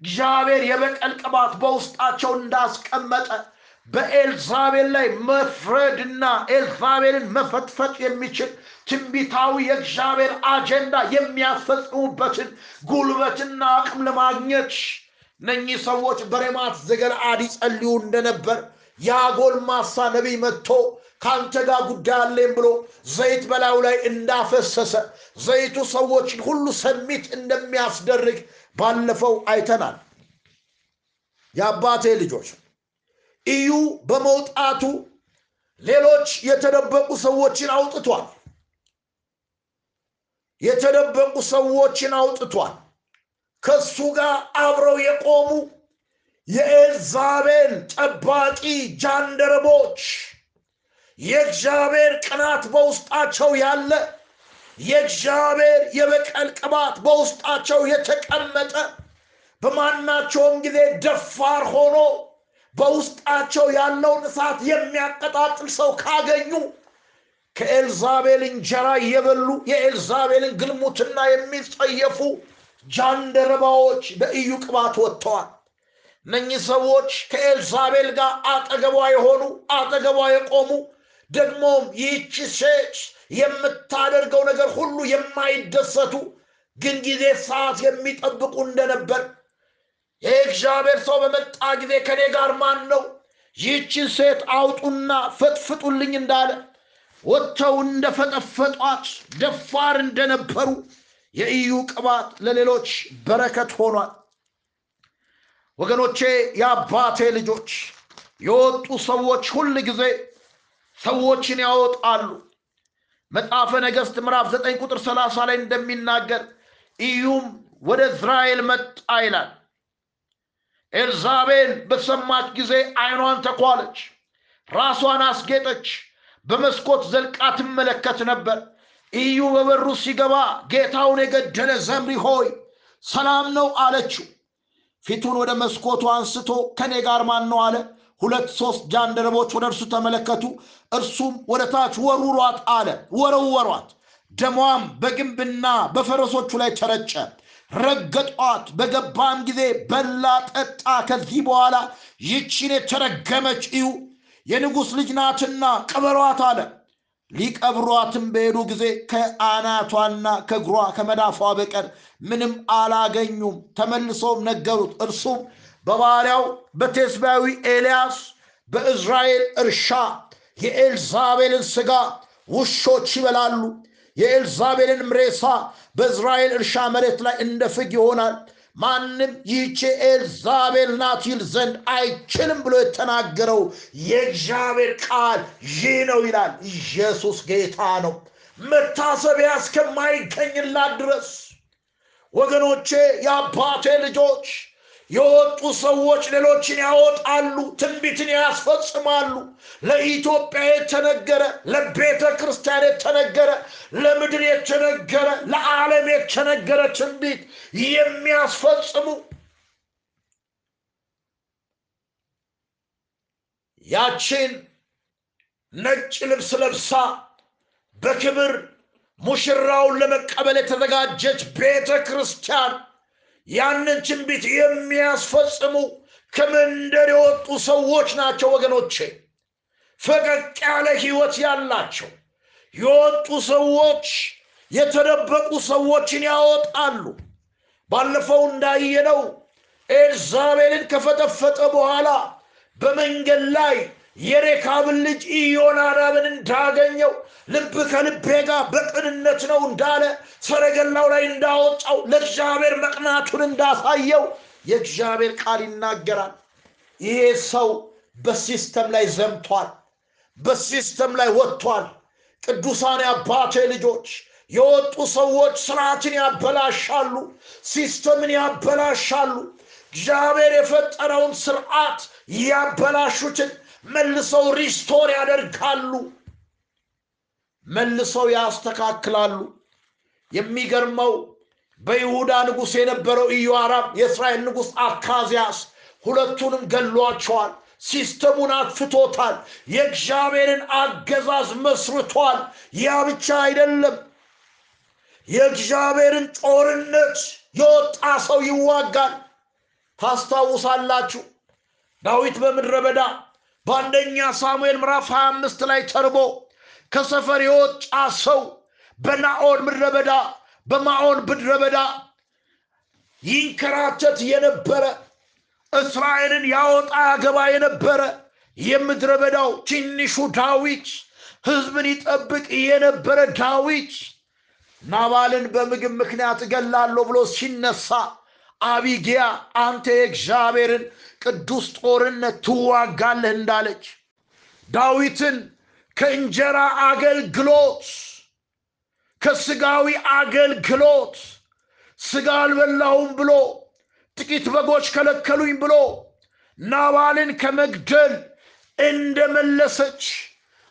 Speaker 1: እግዚአብሔር የበቀል ቅባት በውስጣቸው እንዳስቀመጠ በኤልዛቤል ላይ መፍረድና ኤልዛቤልን መፈትፈት የሚችል ትንቢታዊ የእግዚአብሔር አጀንዳ የሚያስፈጽሙበትን ጉልበትና አቅም ለማግኘት እነኚህ ሰዎች በሬማት ዘገለአድ ይጸልዩ እንደነበር ያ ጎልማሳ ነቢይ መጥቶ ከአንተ ጋር ጉዳይ አለኝ ብሎ ዘይት በላዩ ላይ እንዳፈሰሰ ዘይቱ ሰዎችን ሁሉ ሰሚት እንደሚያስደርግ ባለፈው አይተናል። የአባቴ ልጆች ኢዩ በመውጣቱ ሌሎች የተደበቁ ሰዎችን አውጥቷል። የተደበቁ ሰዎችን አውጥቷል። ከሱ ጋር አብረው የቆሙ የኤልዛቤል ጠባቂ ጃንደረቦች የእግዚአብሔር ቅናት በውስጣቸው ያለ የእግዚአብሔር የበቀል ቅባት በውስጣቸው የተቀመጠ በማናቸውም ጊዜ ደፋር ሆኖ በውስጣቸው ያለውን እሳት የሚያቀጣጥል ሰው ካገኙ ከኤልዛቤል እንጀራ እየበሉ የኤልዛቤልን ግልሙትና የሚጸየፉ ጃንደረባዎች በኢዩ ቅባት ወጥተዋል። እነኚህ ሰዎች ከኤልዛቤል ጋር አጠገቧ የሆኑ አጠገቧ የቆሙ ደግሞም ይህች ሴት የምታደርገው ነገር ሁሉ የማይደሰቱ ግን ጊዜ ሰዓት የሚጠብቁ እንደነበር የእግዚአብሔር ሰው በመጣ ጊዜ ከኔ ጋር ማን ነው? ይህችን ሴት አውጡና ፈጥፍጡልኝ እንዳለ ወጥተው እንደፈጠፈጧት ደፋር እንደነበሩ የኢዩ ቅባት ለሌሎች በረከት ሆኗል። ወገኖቼ የአባቴ ልጆች የወጡ ሰዎች ሁል ጊዜ ሰዎችን ያወጣሉ። መጽሐፈ ነገሥት ምዕራፍ ዘጠኝ ቁጥር ሰላሳ ላይ እንደሚናገር ኢዩም ወደ እስራኤል መጣ ይላል። ኤልዛቤል በሰማች ጊዜ ዓይኗን ተኳለች፣ ራሷን አስጌጠች፣ በመስኮት ዘልቃ ትመለከት ነበር። ኢዩ በበሩ ሲገባ ጌታውን የገደለ ዘምሪ ሆይ ሰላም ነው አለችው። ፊቱን ወደ መስኮቱ አንስቶ ከኔ ጋር ማን ነው አለ። ሁለት ሶስት ጃንደረቦች ወደ እርሱ ተመለከቱ። እርሱም ወደ ታች ወሩሯት አለ። ወረወሯት። ደሟም በግንብና በፈረሶቹ ላይ ተረጨ። ረገጧት። በገባም ጊዜ በላ ጠጣ። ከዚህ በኋላ ይቺን የተረገመች እዩ የንጉሥ ልጅ ናትና ቅበሯት አለ። ሊቀብሯትም በሄዱ ጊዜ ከአናቷና ከእግሯ ከመዳፏ በቀር ምንም አላገኙም። ተመልሰውም ነገሩት። እርሱም በባሪያው በቴስባዊ ኤልያስ በእዝራኤል እርሻ የኤልዛቤልን ሥጋ ውሾች ይበላሉ፣ የኤልዛቤልን ሬሳ በእዝራኤል እርሻ መሬት ላይ እንደ ፍግ ይሆናል። ማንም ይህች ኤልዛቤል ናት ይል ዘንድ አይችልም ብሎ የተናገረው የእግዚአብሔር ቃል ይህ ነው ይላል። ኢየሱስ ጌታ ነው። መታሰቢያ እስከማይገኝላት ድረስ ወገኖቼ፣ የአባቴ ልጆች የወጡ ሰዎች ሌሎችን ያወጣሉ፣ ትንቢትን ያስፈጽማሉ። ለኢትዮጵያ የተነገረ፣ ለቤተ ክርስቲያን የተነገረ፣ ለምድር የተነገረ፣ ለዓለም የተነገረ ትንቢት የሚያስፈጽሙ ያችን ነጭ ልብስ ለብሳ በክብር ሙሽራውን ለመቀበል የተዘጋጀች ቤተ ክርስቲያን ያንን ትንቢት የሚያስፈጽሙ ከመንደር የወጡ ሰዎች ናቸው ወገኖቼ። ፈቀቅ ያለ ህይወት ያላቸው የወጡ ሰዎች የተደበቁ ሰዎችን ያወጣሉ። ባለፈው እንዳየነው ኤልዛቤልን ከፈጠፈጠ በኋላ በመንገድ ላይ የሬካብን ልጅ ኢዮናዳብን እንዳገኘው ልብ ከልቤ ጋር በቅንነት ነው እንዳለ ሰረገላው ላይ እንዳወጣው ለእግዚአብሔር መቅናቱን እንዳሳየው የእግዚአብሔር ቃል ይናገራል። ይሄ ሰው በ system ላይ ዘምቷል፣ በ system ላይ ወጥቷል። ቅዱሳን አባቴ ልጆች የወጡ ሰዎች ስርዓትን ያበላሻሉ፣ system ን ያበላሻሉ። እግዚአብሔር የፈጠረውን ስርዓት ያበላሹትን መልሰው restore ያደርጋሉ፣ መልሰው ያስተካክላሉ። የሚገርመው በይሁዳ ንጉሥ የነበረው ኢዮአራም የእስራኤል ንጉሥ አካዚያስ ሁለቱንም ገሏቸዋል። system ኡን አጥፍቶታል። የእግዚአብሔርን አገዛዝ መስርቷል። ያ ብቻ አይደለም፣ የእግዚአብሔርን ጦርነት የወጣ ሰው ይዋጋል። ታስታውሳላችሁ ዳዊት በምድረ በዳ በአንደኛ ሳሙኤል ምዕራፍ 25 ላይ ተርቦ ከሰፈር የወጣ ሰው በናኦን ምድረ በዳ በማዖን ምድረ በዳ ይንከራተት የነበረ እስራኤልን ያወጣ ያገባ የነበረ የምድረ በዳው ትንሹ ዳዊት ሕዝብን ይጠብቅ የነበረ ዳዊት ናባልን በምግብ ምክንያት እገላለሁ ብሎ ሲነሳ አቢጊያ አንተ የእግዚአብሔርን ቅዱስ ጦርነት ትዋጋለህ እንዳለች ዳዊትን ከእንጀራ አገልግሎት ከስጋዊ አገልግሎት ስጋ አልበላሁም ብሎ ጥቂት በጎች ከለከሉኝ ብሎ ናባልን ከመግደል እንደመለሰች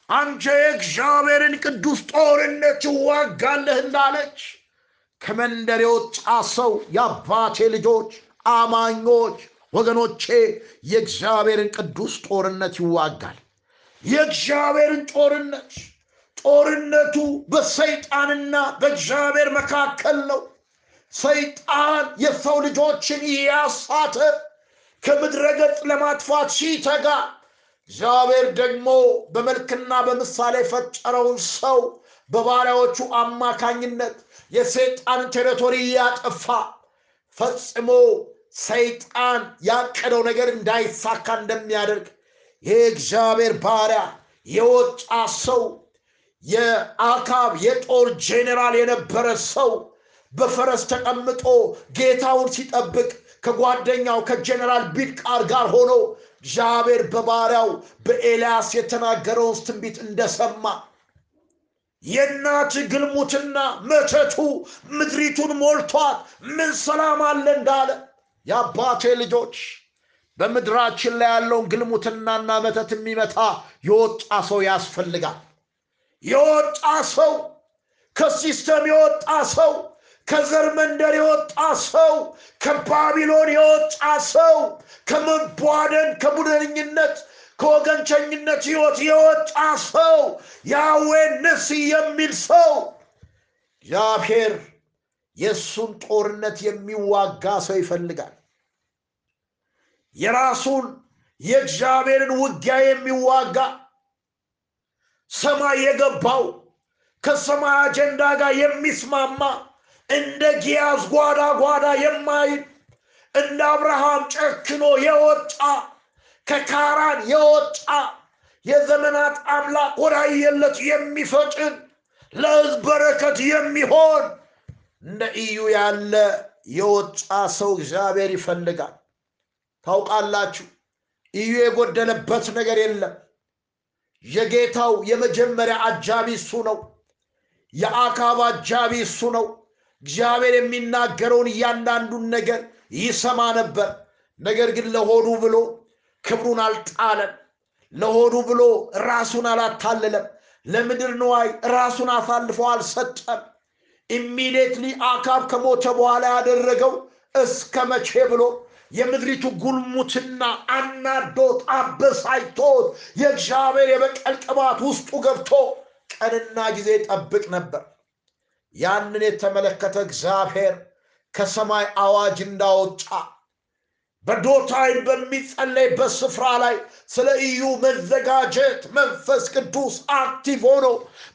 Speaker 1: አንተ የእግዚአብሔርን ቅዱስ ጦርነት ትዋጋለህ እንዳለች ከመንደር የወጣ ሰው የአባቴ ልጆች አማኞች ወገኖቼ የእግዚአብሔርን ቅዱስ ጦርነት ይዋጋል። የእግዚአብሔርን ጦርነት ጦርነቱ በሰይጣንና በእግዚአብሔር መካከል ነው። ሰይጣን የሰው ልጆችን እያሳተ ከምድረ ገጽ ለማጥፋት ሲተጋ እግዚአብሔር ደግሞ በመልክና በምሳሌ የፈጠረውን ሰው በባሪያዎቹ አማካኝነት የሰይጣን ቴሪቶሪ እያጠፋ ፈጽሞ ሰይጣን ያቀደው ነገር እንዳይሳካ እንደሚያደርግ ይህ እግዚአብሔር ባሪያ የወጣ ሰው የአካብ የጦር ጄኔራል የነበረ ሰው በፈረስ ተቀምጦ ጌታውን ሲጠብቅ ከጓደኛው ከጀኔራል ቢድቃር ጋር ሆኖ እግዚአብሔር በባሪያው በኤልያስ የተናገረውን ትንቢት እንደሰማ የእናት ግልሙትና መተቱ ምድሪቱን ሞልቷት ምን ሰላም አለ እንዳለ የአባቴ ልጆች በምድራችን ላይ ያለውን ግልሙትናና መተት የሚመታ የወጣ ሰው ያስፈልጋል። የወጣ ሰው ከሲስተም የወጣ ሰው ከዘር መንደር የወጣ ሰው ከባቢሎን የወጣ ሰው ከመቧደን ከቡድነኝነት ከወገንቸኝነት ህይወት የወጣ ሰው ያዌ ንስ የሚል ሰው እግዚአብሔር የእሱን ጦርነት የሚዋጋ ሰው ይፈልጋል። የራሱን የእግዚአብሔርን ውጊያ የሚዋጋ ሰማይ የገባው ከሰማይ አጀንዳ ጋር የሚስማማ እንደ ጊያዝ ጓዳ ጓዳ የማይል እንደ አብርሃም ጨክኖ የወጣ ከካራን የወጣ የዘመናት አምላክ ወዳየለት የሚፈጭን ለህዝብ በረከት የሚሆን እንደ ኢዩ ያለ የወጣ ሰው እግዚአብሔር ይፈልጋል። ታውቃላችሁ ኢዩ የጎደለበት ነገር የለም። የጌታው የመጀመሪያ አጃቢ እሱ ነው። የአካብ አጃቢ እሱ ነው። እግዚአብሔር የሚናገረውን እያንዳንዱን ነገር ይሰማ ነበር። ነገር ግን ለሆዱ ብሎ ክብሩን አልጣለም። ለሆዱ ብሎ ራሱን አላታለለም። ለምድር ንዋይ ራሱን አሳልፎ አልሰጠም immediately አካብ ከሞተ በኋላ ያደረገው እስከ መቼ ብሎ የምድሪቱ ግልሙትና አናዶት አበሳጭቶት የእግዚአብሔር የበቀል ቅባት ውስጡ ገብቶ ቀንና ጊዜ ጠብቅ ነበር። ያንን የተመለከተ እግዚአብሔር ከሰማይ አዋጅ እንዳወጣ በዶታይን በሚጸለይበት ስፍራ ላይ ስለ እዩ መዘጋጀት መንፈስ ቅዱስ active ሆኖ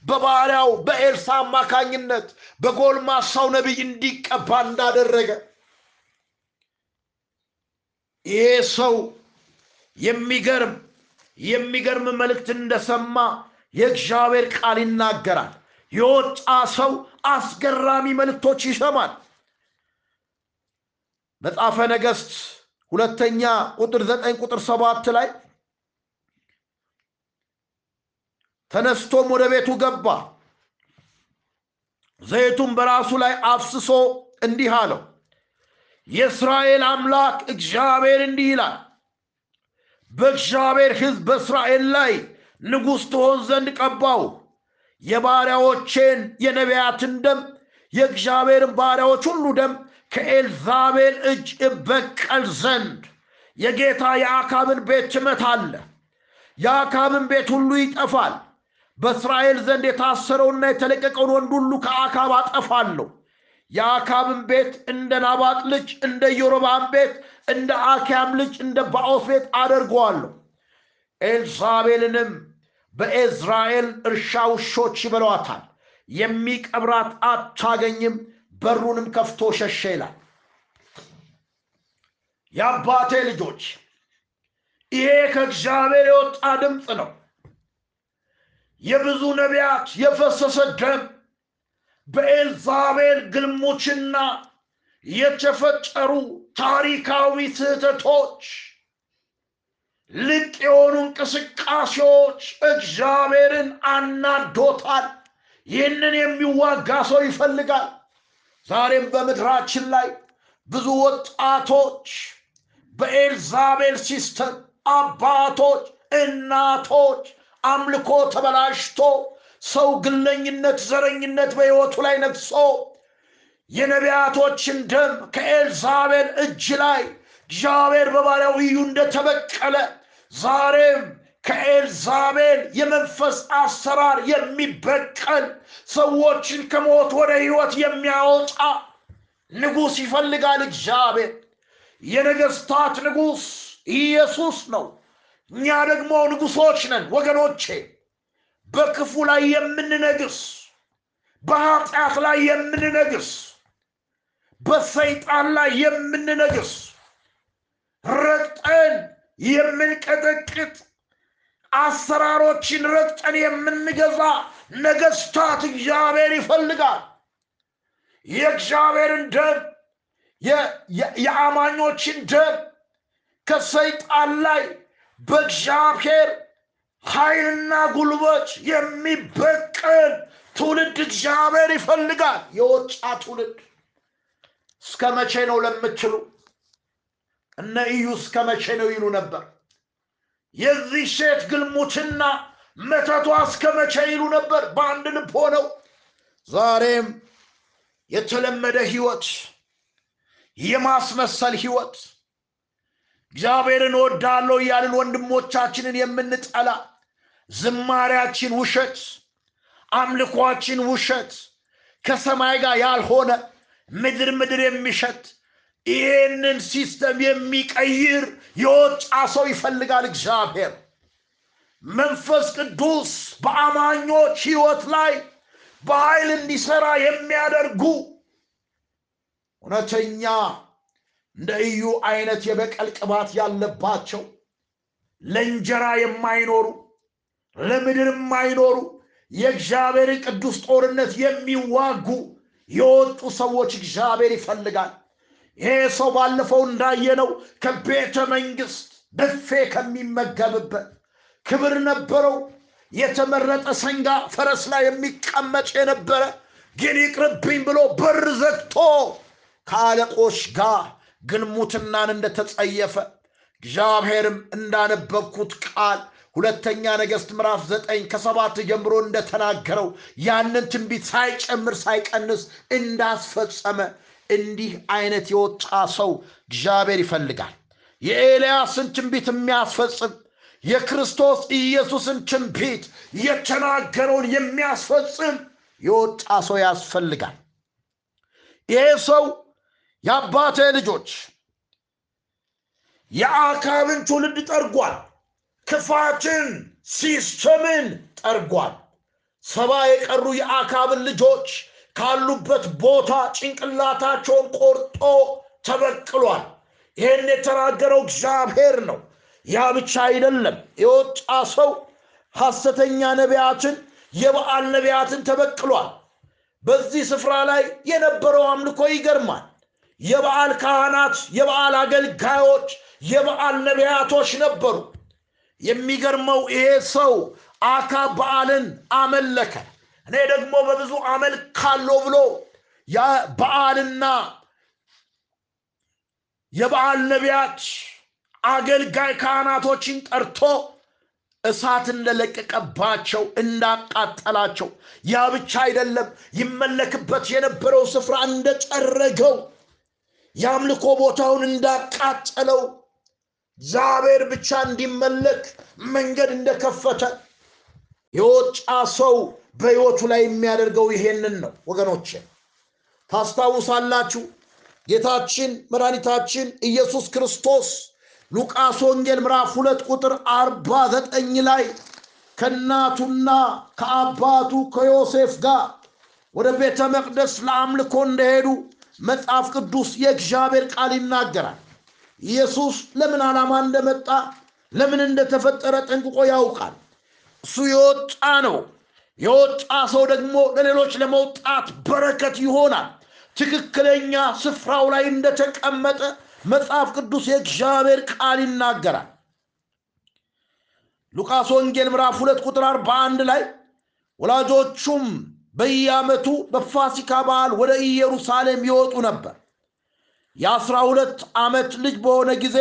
Speaker 1: በባሪያው በኤልሳ አማካኝነት በጎልማሳው ነቢይ እንዲቀባ እንዳደረገ ይሄ ሰው የሚገርም የሚገርም መልእክት እንደሰማ የእግዚአብሔር ቃል ይናገራል። የወጣ ሰው አስገራሚ መልእክቶች ይሰማል። መጽሐፈ ነገስት ሁለተኛ ቁጥር ዘጠኝ ቁጥር ሰባት ላይ ተነስቶም ወደ ቤቱ ገባ። ዘይቱም በራሱ ላይ አፍስሶ እንዲህ አለው የእስራኤል አምላክ እግዚአብሔር እንዲህ ይላል በእግዚአብሔር ሕዝብ በእስራኤል ላይ ንጉሥ ትሆን ዘንድ ቀባው የባሪያዎቼን የነቢያትን ደም የእግዚአብሔርን ባሪያዎች ሁሉ ደም ከኤልዛቤል እጅ እበቀል ዘንድ የጌታ የአካብን ቤት ትመታለ የአካብን ቤት ሁሉ ይጠፋል። በእስራኤል ዘንድ የታሰረውና የተለቀቀውን ወንድ ሁሉ ከአካብ አጠፋለሁ። የአካብን ቤት እንደ ናባጥ ልጅ እንደ ዮሮባም ቤት እንደ አኪያም ልጅ እንደ ባኦስ ቤት አደርገዋለሁ። ኤልዛቤልንም በኤዝራኤል እርሻ ውሾች ይበሏታል። የሚቀብራት አታገኝም በሩንም ከፍቶ ሸሸ ይላል። የአባቴ ልጆች ይሄ ከእግዚአብሔር የወጣ ድምፅ ነው። የብዙ ነቢያት የፈሰሰ ደም በኤልዛቤል ግልሙችና የተፈጠሩ ታሪካዊ ስህተቶች ልቅ የሆኑ እንቅስቃሴዎች እግዚአብሔርን አናዶታል። ይህንን የሚዋጋ ሰው ይፈልጋል ዛሬም በምድራችን ላይ ብዙ ወጣቶች በኤልዛቤል system አባቶች እናቶች አምልኮ ተበላሽቶ ሰው ግለኝነት ዘረኝነት በሕይወቱ ላይ ነግሶ የነቢያቶችን ደም ከኤልዛቤል እጅ ላይ እግዚአብሔር በባሪያው እዩ እንደተበቀለ ዛሬም ከኤልዛቤል የመንፈስ አሰራር የሚበቀል ሰዎችን ከሞት ወደ ህይወት የሚያወጣ ንጉሥ ይፈልጋል እግዚአብሔር። የነገስታት ንጉሥ ኢየሱስ ነው። እኛ ደግሞ ንጉሶች ነን ወገኖቼ። በክፉ ላይ የምንነግስ በኃጢአት ላይ የምንነግስ በሰይጣን ላይ የምንነግስ ረግጠን የምንቀጠቅጥ አሰራሮችን ረግጠን የምንገዛ ነገስታት እግዚአብሔር ይፈልጋል። የእግዚአብሔርን ደም የአማኞችን ደም ከሰይጣን ላይ በእግዚአብሔር ኃይልና ጉልበት የሚበቀል ትውልድ እግዚአብሔር ይፈልጋል። የወጣ ትውልድ እስከ መቼ ነው ለምትሉ? እነ እዩ እስከ መቼ ነው ይሉ ነበር የዚህ ሴት ግልሙትና መተቷ እስከ መቼ ይሉ ነበር? በአንድ ልብ ሆነው ዛሬም የተለመደ ህይወት የማስመሰል ህይወት እግዚአብሔርን ወዳለው እያልን ወንድሞቻችንን የምንጠላ ዝማሪያችን ውሸት፣ አምልኳችን ውሸት፣ ከሰማይ ጋር ያልሆነ ምድር ምድር የሚሸት ይህንን system የሚቀይር የወጣ ሰው ይፈልጋል እግዚአብሔር። መንፈስ ቅዱስ በአማኞች ህይወት ላይ በኃይል እንዲሰራ የሚያደርጉ እውነተኛ እንደ እዩ አይነት የበቀል ቅባት ያለባቸው ለእንጀራ የማይኖሩ ለምድር የማይኖሩ የእግዚአብሔርን ቅዱስ ጦርነት የሚዋጉ የወጡ ሰዎች እግዚአብሔር ይፈልጋል። ይሄ ሰው ባለፈው እንዳየነው ከቤተ መንግስት ብፌ ከሚመገብበት ክብር ነበረው። የተመረጠ ሰንጋ ፈረስ ላይ የሚቀመጥ የነበረ ግን ይቅርብኝ ብሎ በር ዘግቶ ከአለቆች ጋር ግልሙትናን እንደተጸየፈ እግዚአብሔርም እንዳነበብኩት ቃል ሁለተኛ ነገሥት ምዕራፍ ዘጠኝ ከሰባት ጀምሮ እንደተናገረው ያንን ትንቢት ሳይጨምር ሳይቀንስ እንዳስፈጸመ እንዲህ አይነት የወጣ ሰው እግዚአብሔር ይፈልጋል። የኤልያስን ትንቢት የሚያስፈጽም የክርስቶስ ኢየሱስን ትንቢት የተናገረውን የሚያስፈጽም የወጣ ሰው ያስፈልጋል። ይሄ ሰው የአባቴ ልጆች የአካብን ትውልድ ጠርጓል። ክፋትን፣ ሲስተምን ጠርጓል። ሰባ የቀሩ የአካብን ልጆች ካሉበት ቦታ ጭንቅላታቸውን ቆርጦ ተበቅሏል። ይህን የተናገረው እግዚአብሔር ነው። ያ ብቻ አይደለም። የወጣ ሰው ሐሰተኛ ነቢያትን፣ የበዓል ነቢያትን ተበቅሏል። በዚህ ስፍራ ላይ የነበረው አምልኮ ይገርማል። የበዓል ካህናት፣ የበዓል አገልጋዮች፣ የበዓል ነቢያቶች ነበሩ። የሚገርመው ይሄ ሰው አካብ በዓልን አመለከ። እኔ ደግሞ በብዙ አመልካለሁ ብሎ በዓልና የበዓል ነቢያት አገልጋይ ካህናቶችን ጠርቶ እሳት እንደለቀቀባቸው እንዳቃጠላቸው፣ ያ ብቻ አይደለም፣ ይመለክበት የነበረው ስፍራ እንደጨረገው፣ የአምልኮ ቦታውን እንዳቃጠለው፣ እግዚአብሔር ብቻ እንዲመለክ መንገድ እንደከፈተ የወጣ ሰው በሕይወቱ ላይ የሚያደርገው ይሄንን ነው። ወገኖች ታስታውሳላችሁ ጌታችን መድኃኒታችን ኢየሱስ ክርስቶስ ሉቃስ ወንጌል ምዕራፍ ሁለት ቁጥር አርባ ዘጠኝ ላይ ከእናቱና ከአባቱ ከዮሴፍ ጋር ወደ ቤተ መቅደስ ለአምልኮ እንደሄዱ መጽሐፍ ቅዱስ የእግዚአብሔር ቃል ይናገራል። ኢየሱስ ለምን ዓላማ እንደመጣ ለምን እንደተፈጠረ ጠንቅቆ ያውቃል። እሱ የወጣ ነው። የወጣ ሰው ደግሞ ለሌሎች ለመውጣት በረከት ይሆናል። ትክክለኛ ስፍራው ላይ እንደተቀመጠ መጽሐፍ ቅዱስ የእግዚአብሔር ቃል ይናገራል። ሉቃስ ወንጌል ምዕራፍ ሁለት ቁጥር አርባ አንድ ላይ ወላጆቹም በየዓመቱ በፋሲካ በዓል ወደ ኢየሩሳሌም ይወጡ ነበር። የአስራ ሁለት ዓመት ልጅ በሆነ ጊዜ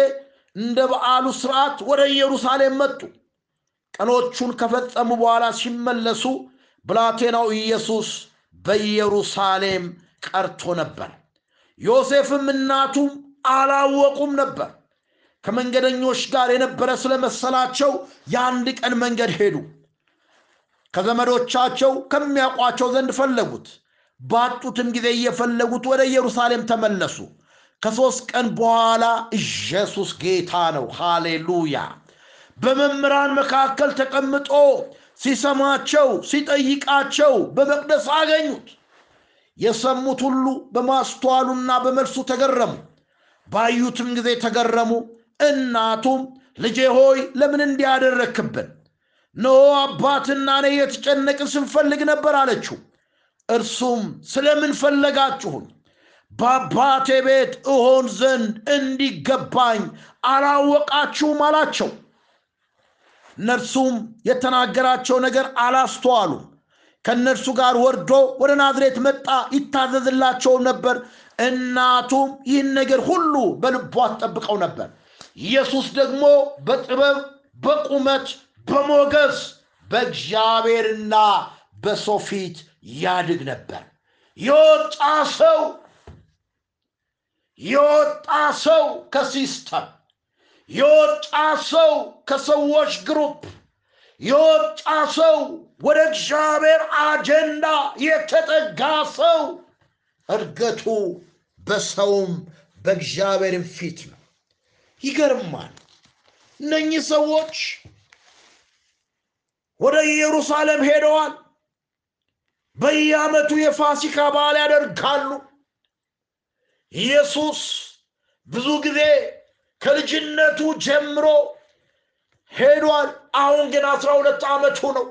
Speaker 1: እንደ በዓሉ ስርዓት ወደ ኢየሩሳሌም መጡ። ቀኖቹን ከፈጸሙ በኋላ ሲመለሱ ብላቴናው ኢየሱስ በኢየሩሳሌም ቀርቶ ነበር። ዮሴፍም እናቱም አላወቁም ነበር። ከመንገደኞች ጋር የነበረ ስለመሰላቸው የአንድ ቀን መንገድ ሄዱ። ከዘመዶቻቸው ከሚያውቋቸው ዘንድ ፈለጉት። ባጡትም ጊዜ እየፈለጉት ወደ ኢየሩሳሌም ተመለሱ። ከሦስት ቀን በኋላ ኢየሱስ ጌታ ነው። ሃሌሉያ! በመምህራን መካከል ተቀምጦ ሲሰማቸው ሲጠይቃቸው በመቅደስ አገኙት። የሰሙት ሁሉ በማስተዋሉና በመልሱ ተገረሙ። ባዩትም ጊዜ ተገረሙ። እናቱም ልጄ ሆይ ለምን እንዲያደረክብን? እነሆ አባትና እኔ የተጨነቅን ስንፈልግ ነበር አለችው። እርሱም ስለምን ፈለጋችሁን? በአባቴ ቤት እሆን ዘንድ እንዲገባኝ አላወቃችሁም አላቸው። እነርሱም የተናገራቸው ነገር አላስተዋሉም። ከእነርሱ ጋር ወርዶ ወደ ናዝሬት መጣ፣ ይታዘዝላቸውም ነበር። እናቱም ይህን ነገር ሁሉ በልቧ ትጠብቀው ነበር። ኢየሱስ ደግሞ በጥበብ በቁመት በሞገስ በእግዚአብሔርና በሰው ፊት ያድግ ነበር። የወጣ ሰው የወጣ ሰው ከሲስተም የወጣ ሰው ከሰዎች ግሩፕ የወጣ ሰው ወደ እግዚአብሔር አጀንዳ የተጠጋ ሰው እድገቱ በሰውም በእግዚአብሔርም ፊት ነው። ይገርማል። እነኚህ ሰዎች ወደ ኢየሩሳሌም ሄደዋል። በየዓመቱ የፋሲካ በዓል ያደርጋሉ። ኢየሱስ ብዙ ጊዜ ከልጅነቱ ጀምሮ ሄዷል። አሁን ግን አስራ ሁለት ዓመቱ ነው።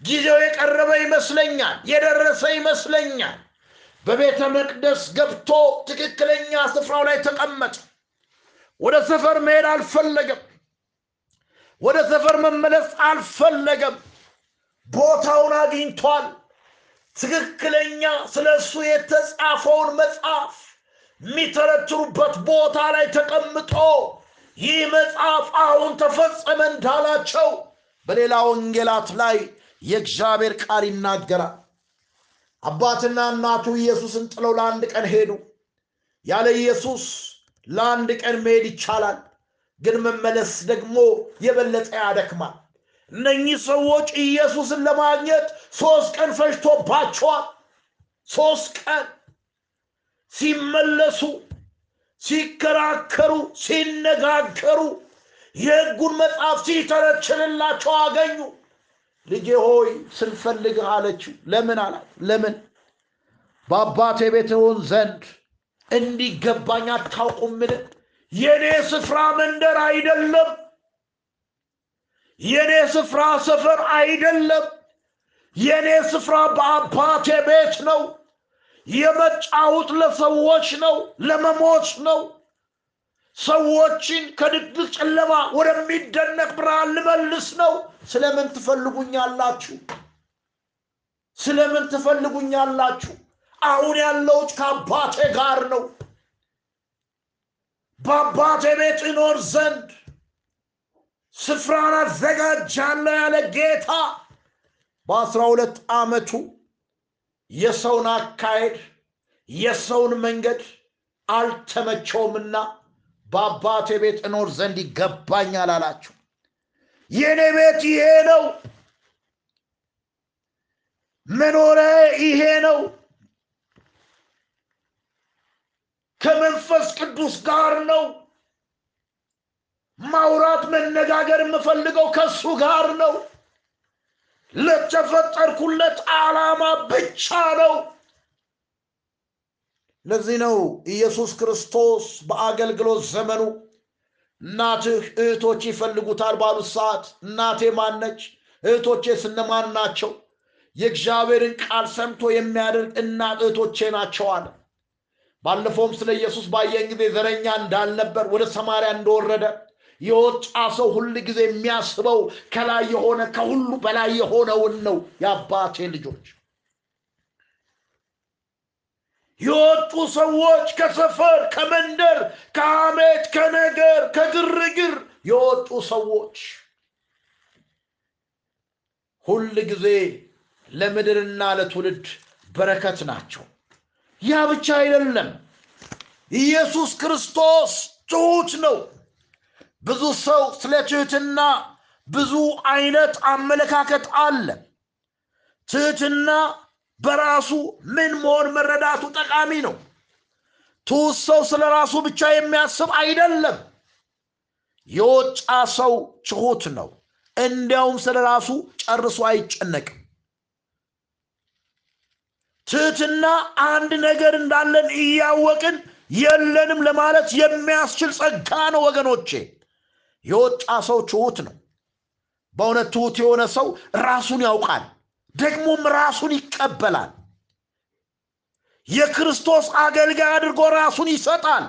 Speaker 1: ጊዜው የቀረበ ይመስለኛል፣ የደረሰ ይመስለኛል። በቤተ መቅደስ ገብቶ ትክክለኛ ስፍራው ላይ ተቀመጠ። ወደ ሰፈር መሄድ አልፈለገም። ወደ ሰፈር መመለስ አልፈለገም። ቦታውን አግኝቷል። ትክክለኛ ስለ እሱ የተጻፈውን መጽሐፍ የሚተረትሩበት ቦታ ላይ ተቀምጦ ይህ መጽሐፍ አሁን ተፈጸመ እንዳላቸው በሌላ ወንጌላት ላይ የእግዚአብሔር ቃል ይናገራል። አባትና እናቱ ኢየሱስን ጥለው ለአንድ ቀን ሄዱ። ያለ ኢየሱስ ለአንድ ቀን መሄድ ይቻላል፣ ግን መመለስ ደግሞ የበለጠ ያደክማል። እነኚህ ሰዎች ኢየሱስን ለማግኘት ሶስት ቀን ፈጅቶባቸዋል። ሶስት ቀን ሲመለሱ፣ ሲከራከሩ፣ ሲነጋገሩ የሕጉን መጽሐፍ ሲተረችልላቸው አገኙ። ልጄ ሆይ ስንፈልግህ አለችው። ለምን አላት። ለምን በአባቴ ቤት ዘንድ እንዲገባኝ አታውቁምን? የእኔ ስፍራ መንደር አይደለም። የእኔ ስፍራ ሰፈር አይደለም። የእኔ ስፍራ በአባቴ ቤት ነው። የመጫሁት ለሰዎች ነው፣ ለመሞት ነው። ሰዎችን ከድቅድቅ ጨለማ ወደሚደነቅ ብርሃን ልመልስ ነው። ስለምን ትፈልጉኛላችሁ? ስለምን ትፈልጉኛላችሁ? አሁን ያለሁት ከአባቴ ጋር ነው። በአባቴ ቤት እኖር ዘንድ ስፍራን አዘጋጃለሁ ያለ ጌታ በአስራ ሁለት ዓመቱ የሰውን አካሄድ የሰውን መንገድ አልተመቸውምና በአባቴ ቤት እኖር ዘንድ ይገባኛል አላቸው። የእኔ ቤት ይሄ ነው፣ መኖሪያ ይሄ ነው። ከመንፈስ ቅዱስ ጋር ነው ማውራት መነጋገር የምፈልገው ከእሱ ጋር ነው። ለተፈጠርኩለት ዓላማ ብቻ ነው። ለዚህ ነው ኢየሱስ ክርስቶስ በአገልግሎት ዘመኑ እናትህ እህቶች ይፈልጉታል ባሉት ሰዓት እናቴ ማነች? እህቶቼ ስነማን ናቸው? የእግዚአብሔርን ቃል ሰምቶ የሚያደርግ እናት እህቶቼ ናቸው አለ። ባለፈውም ስለ ኢየሱስ ባየን ጊዜ ዘረኛ እንዳልነበር ወደ ሰማርያ እንደወረደ የወጣ ሰው ሁል ጊዜ የሚያስበው ከላይ የሆነ ከሁሉ በላይ የሆነውን ነው። የአባቴ ልጆች የወጡ ሰዎች ከሰፈር፣ ከመንደር፣ ከሐሜት፣ ከነገር፣ ከግርግር የወጡ ሰዎች ሁል ጊዜ ለምድርና ለትውልድ በረከት ናቸው። ያ ብቻ አይደለም። ኢየሱስ ክርስቶስ ትሑት ነው። ብዙ ሰው ስለ ትህትና ብዙ አይነት አመለካከት አለ። ትህትና በራሱ ምን መሆን መረዳቱ ጠቃሚ ነው። ትሑት ሰው ስለ ራሱ ብቻ የሚያስብ አይደለም። የወጣ ሰው ትሑት ነው። እንዲያውም ስለ ራሱ ጨርሶ አይጨነቅም። ትህትና አንድ ነገር እንዳለን እያወቅን የለንም ለማለት የሚያስችል ጸጋ ነው ወገኖቼ። የወጣ ሰው ትሑት ነው። በእውነት ትሑት የሆነ ሰው ራሱን ያውቃል፣ ደግሞም ራሱን ይቀበላል። የክርስቶስ አገልጋይ አድርጎ ራሱን ይሰጣል።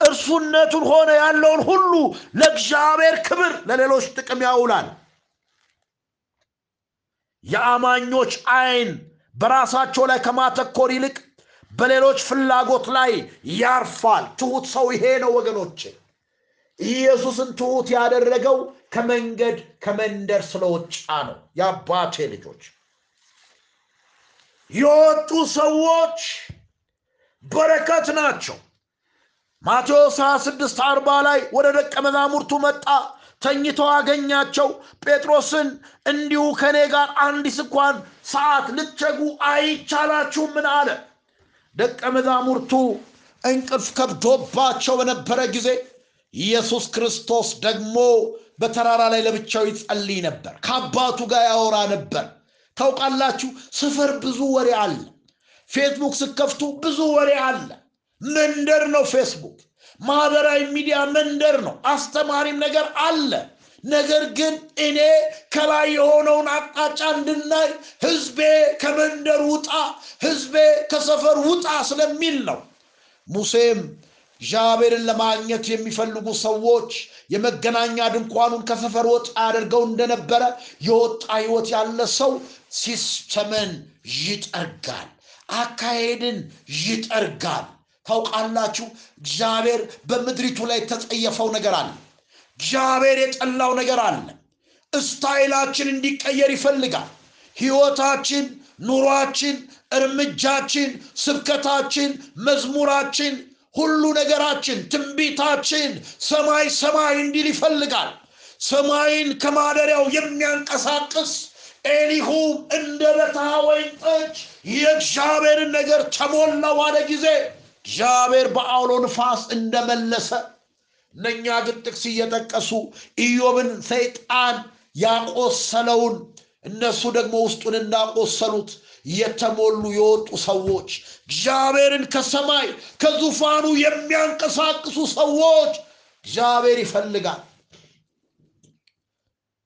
Speaker 1: እርሱነቱን ሆነ ያለውን ሁሉ ለእግዚአብሔር ክብር፣ ለሌሎች ጥቅም ያውላል። የአማኞች አይን በራሳቸው ላይ ከማተኮር ይልቅ በሌሎች ፍላጎት ላይ ያርፋል። ትሑት ሰው ይሄ ነው ወገኖቼ። ኢየሱስን ትሑት ያደረገው ከመንገድ ከመንደር ስለወጫ ነው። የአባቴ ልጆች የወጡ ሰዎች በረከት ናቸው። ማቴዎስ 26 አርባ ላይ ወደ ደቀ መዛሙርቱ መጣ፣ ተኝተው አገኛቸው። ጴጥሮስን እንዲሁ ከእኔ ጋር አንዲት እንኳን ሰዓት ልትቸጉ አይቻላችሁምን? አለ። ደቀ መዛሙርቱ እንቅልፍ ከብዶባቸው በነበረ ጊዜ ኢየሱስ ክርስቶስ ደግሞ በተራራ ላይ ለብቻው ይጸልይ ነበር። ከአባቱ ጋር ያወራ ነበር። ታውቃላችሁ፣ ሰፈር ብዙ ወሬ አለ። ፌስቡክ ስከፍቱ ብዙ ወሬ አለ። መንደር ነው ፌስቡክ። ማህበራዊ ሚዲያ መንደር ነው። አስተማሪም ነገር አለ። ነገር ግን እኔ ከላይ የሆነውን አቅጣጫ እንድናይ ህዝቤ ከመንደር ውጣ፣ ህዝቤ ከሰፈር ውጣ ስለሚል ነው። ሙሴም እግዚአብሔርን ለማግኘት የሚፈልጉ ሰዎች የመገናኛ ድንኳኑን ከሰፈር ወጣ ያደርገው እንደነበረ የወጣ ህይወት ያለ ሰው ሲስተምን ይጠርጋል፣ አካሄድን ይጠርጋል። ታውቃላችሁ እግዚአብሔር በምድሪቱ ላይ የተጸየፈው ነገር አለ። እግዚአብሔር የጠላው ነገር አለ። እስታይላችን እንዲቀየር ይፈልጋል። ህይወታችን፣ ኑሯችን፣ እርምጃችን፣ ስብከታችን፣ መዝሙራችን፣ ሁሉ ነገራችን፣ ትንቢታችን ሰማይ ሰማይ እንዲል ይፈልጋል። ሰማይን ከማደሪያው የሚያንቀሳቅስ ኤሊሁም እንደ በታ ወይን ጠጅ የእግዚአብሔርን ነገር ተሞላ ባለ ጊዜ እግዚአብሔር በአውሎ ንፋስ እንደመለሰ እነኛ ግን ጥቅስ እየጠቀሱ ኢዮብን ሰይጣን ያቆሰለውን እነሱ ደግሞ ውስጡን እንዳቆሰሉት የተሞሉ የወጡ ሰዎች እግዚአብሔርን ከሰማይ ከዙፋኑ የሚያንቀሳቅሱ ሰዎች እግዚአብሔር ይፈልጋል።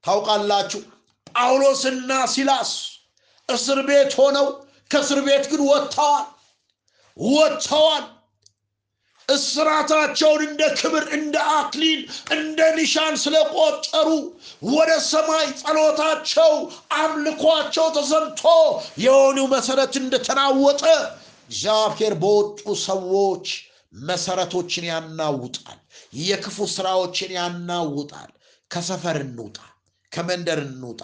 Speaker 1: ታውቃላችሁ ጳውሎስና ሲላስ እስር ቤት ሆነው ከእስር ቤት ግን ወጥተዋል ወጥተዋል። እስራታቸውን እንደ ክብር እንደ አክሊል እንደ ኒሻን ስለቆጠሩ ወደ ሰማይ ጸሎታቸው አምልኳቸው ተሰምቶ የሆኒው መሰረት እንደተናወጠ እግዚአብሔር በወጡ ሰዎች መሰረቶችን ያናውጣል። የክፉ ስራዎችን ያናውጣል። ከሰፈር እንውጣ፣ ከመንደር እንውጣ።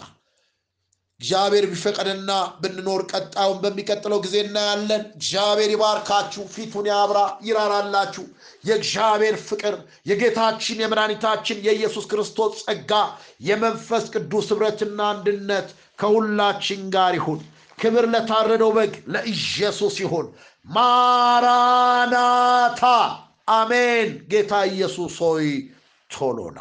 Speaker 1: እግዚአብሔር ቢፈቀድና ብንኖር ቀጣዩን በሚቀጥለው ጊዜ እናያለን። እግዚአብሔር ይባርካችሁ፣ ፊቱን ያብራ፣ ይራራላችሁ። የእግዚአብሔር ፍቅር የጌታችን የመድኃኒታችን የኢየሱስ ክርስቶስ ጸጋ የመንፈስ ቅዱስ ኅብረትና አንድነት ከሁላችን ጋር ይሁን። ክብር ለታረደው በግ ለኢየሱስ ይሁን። ማራናታ አሜን። ጌታ ኢየሱስ ሆይ ቶሎና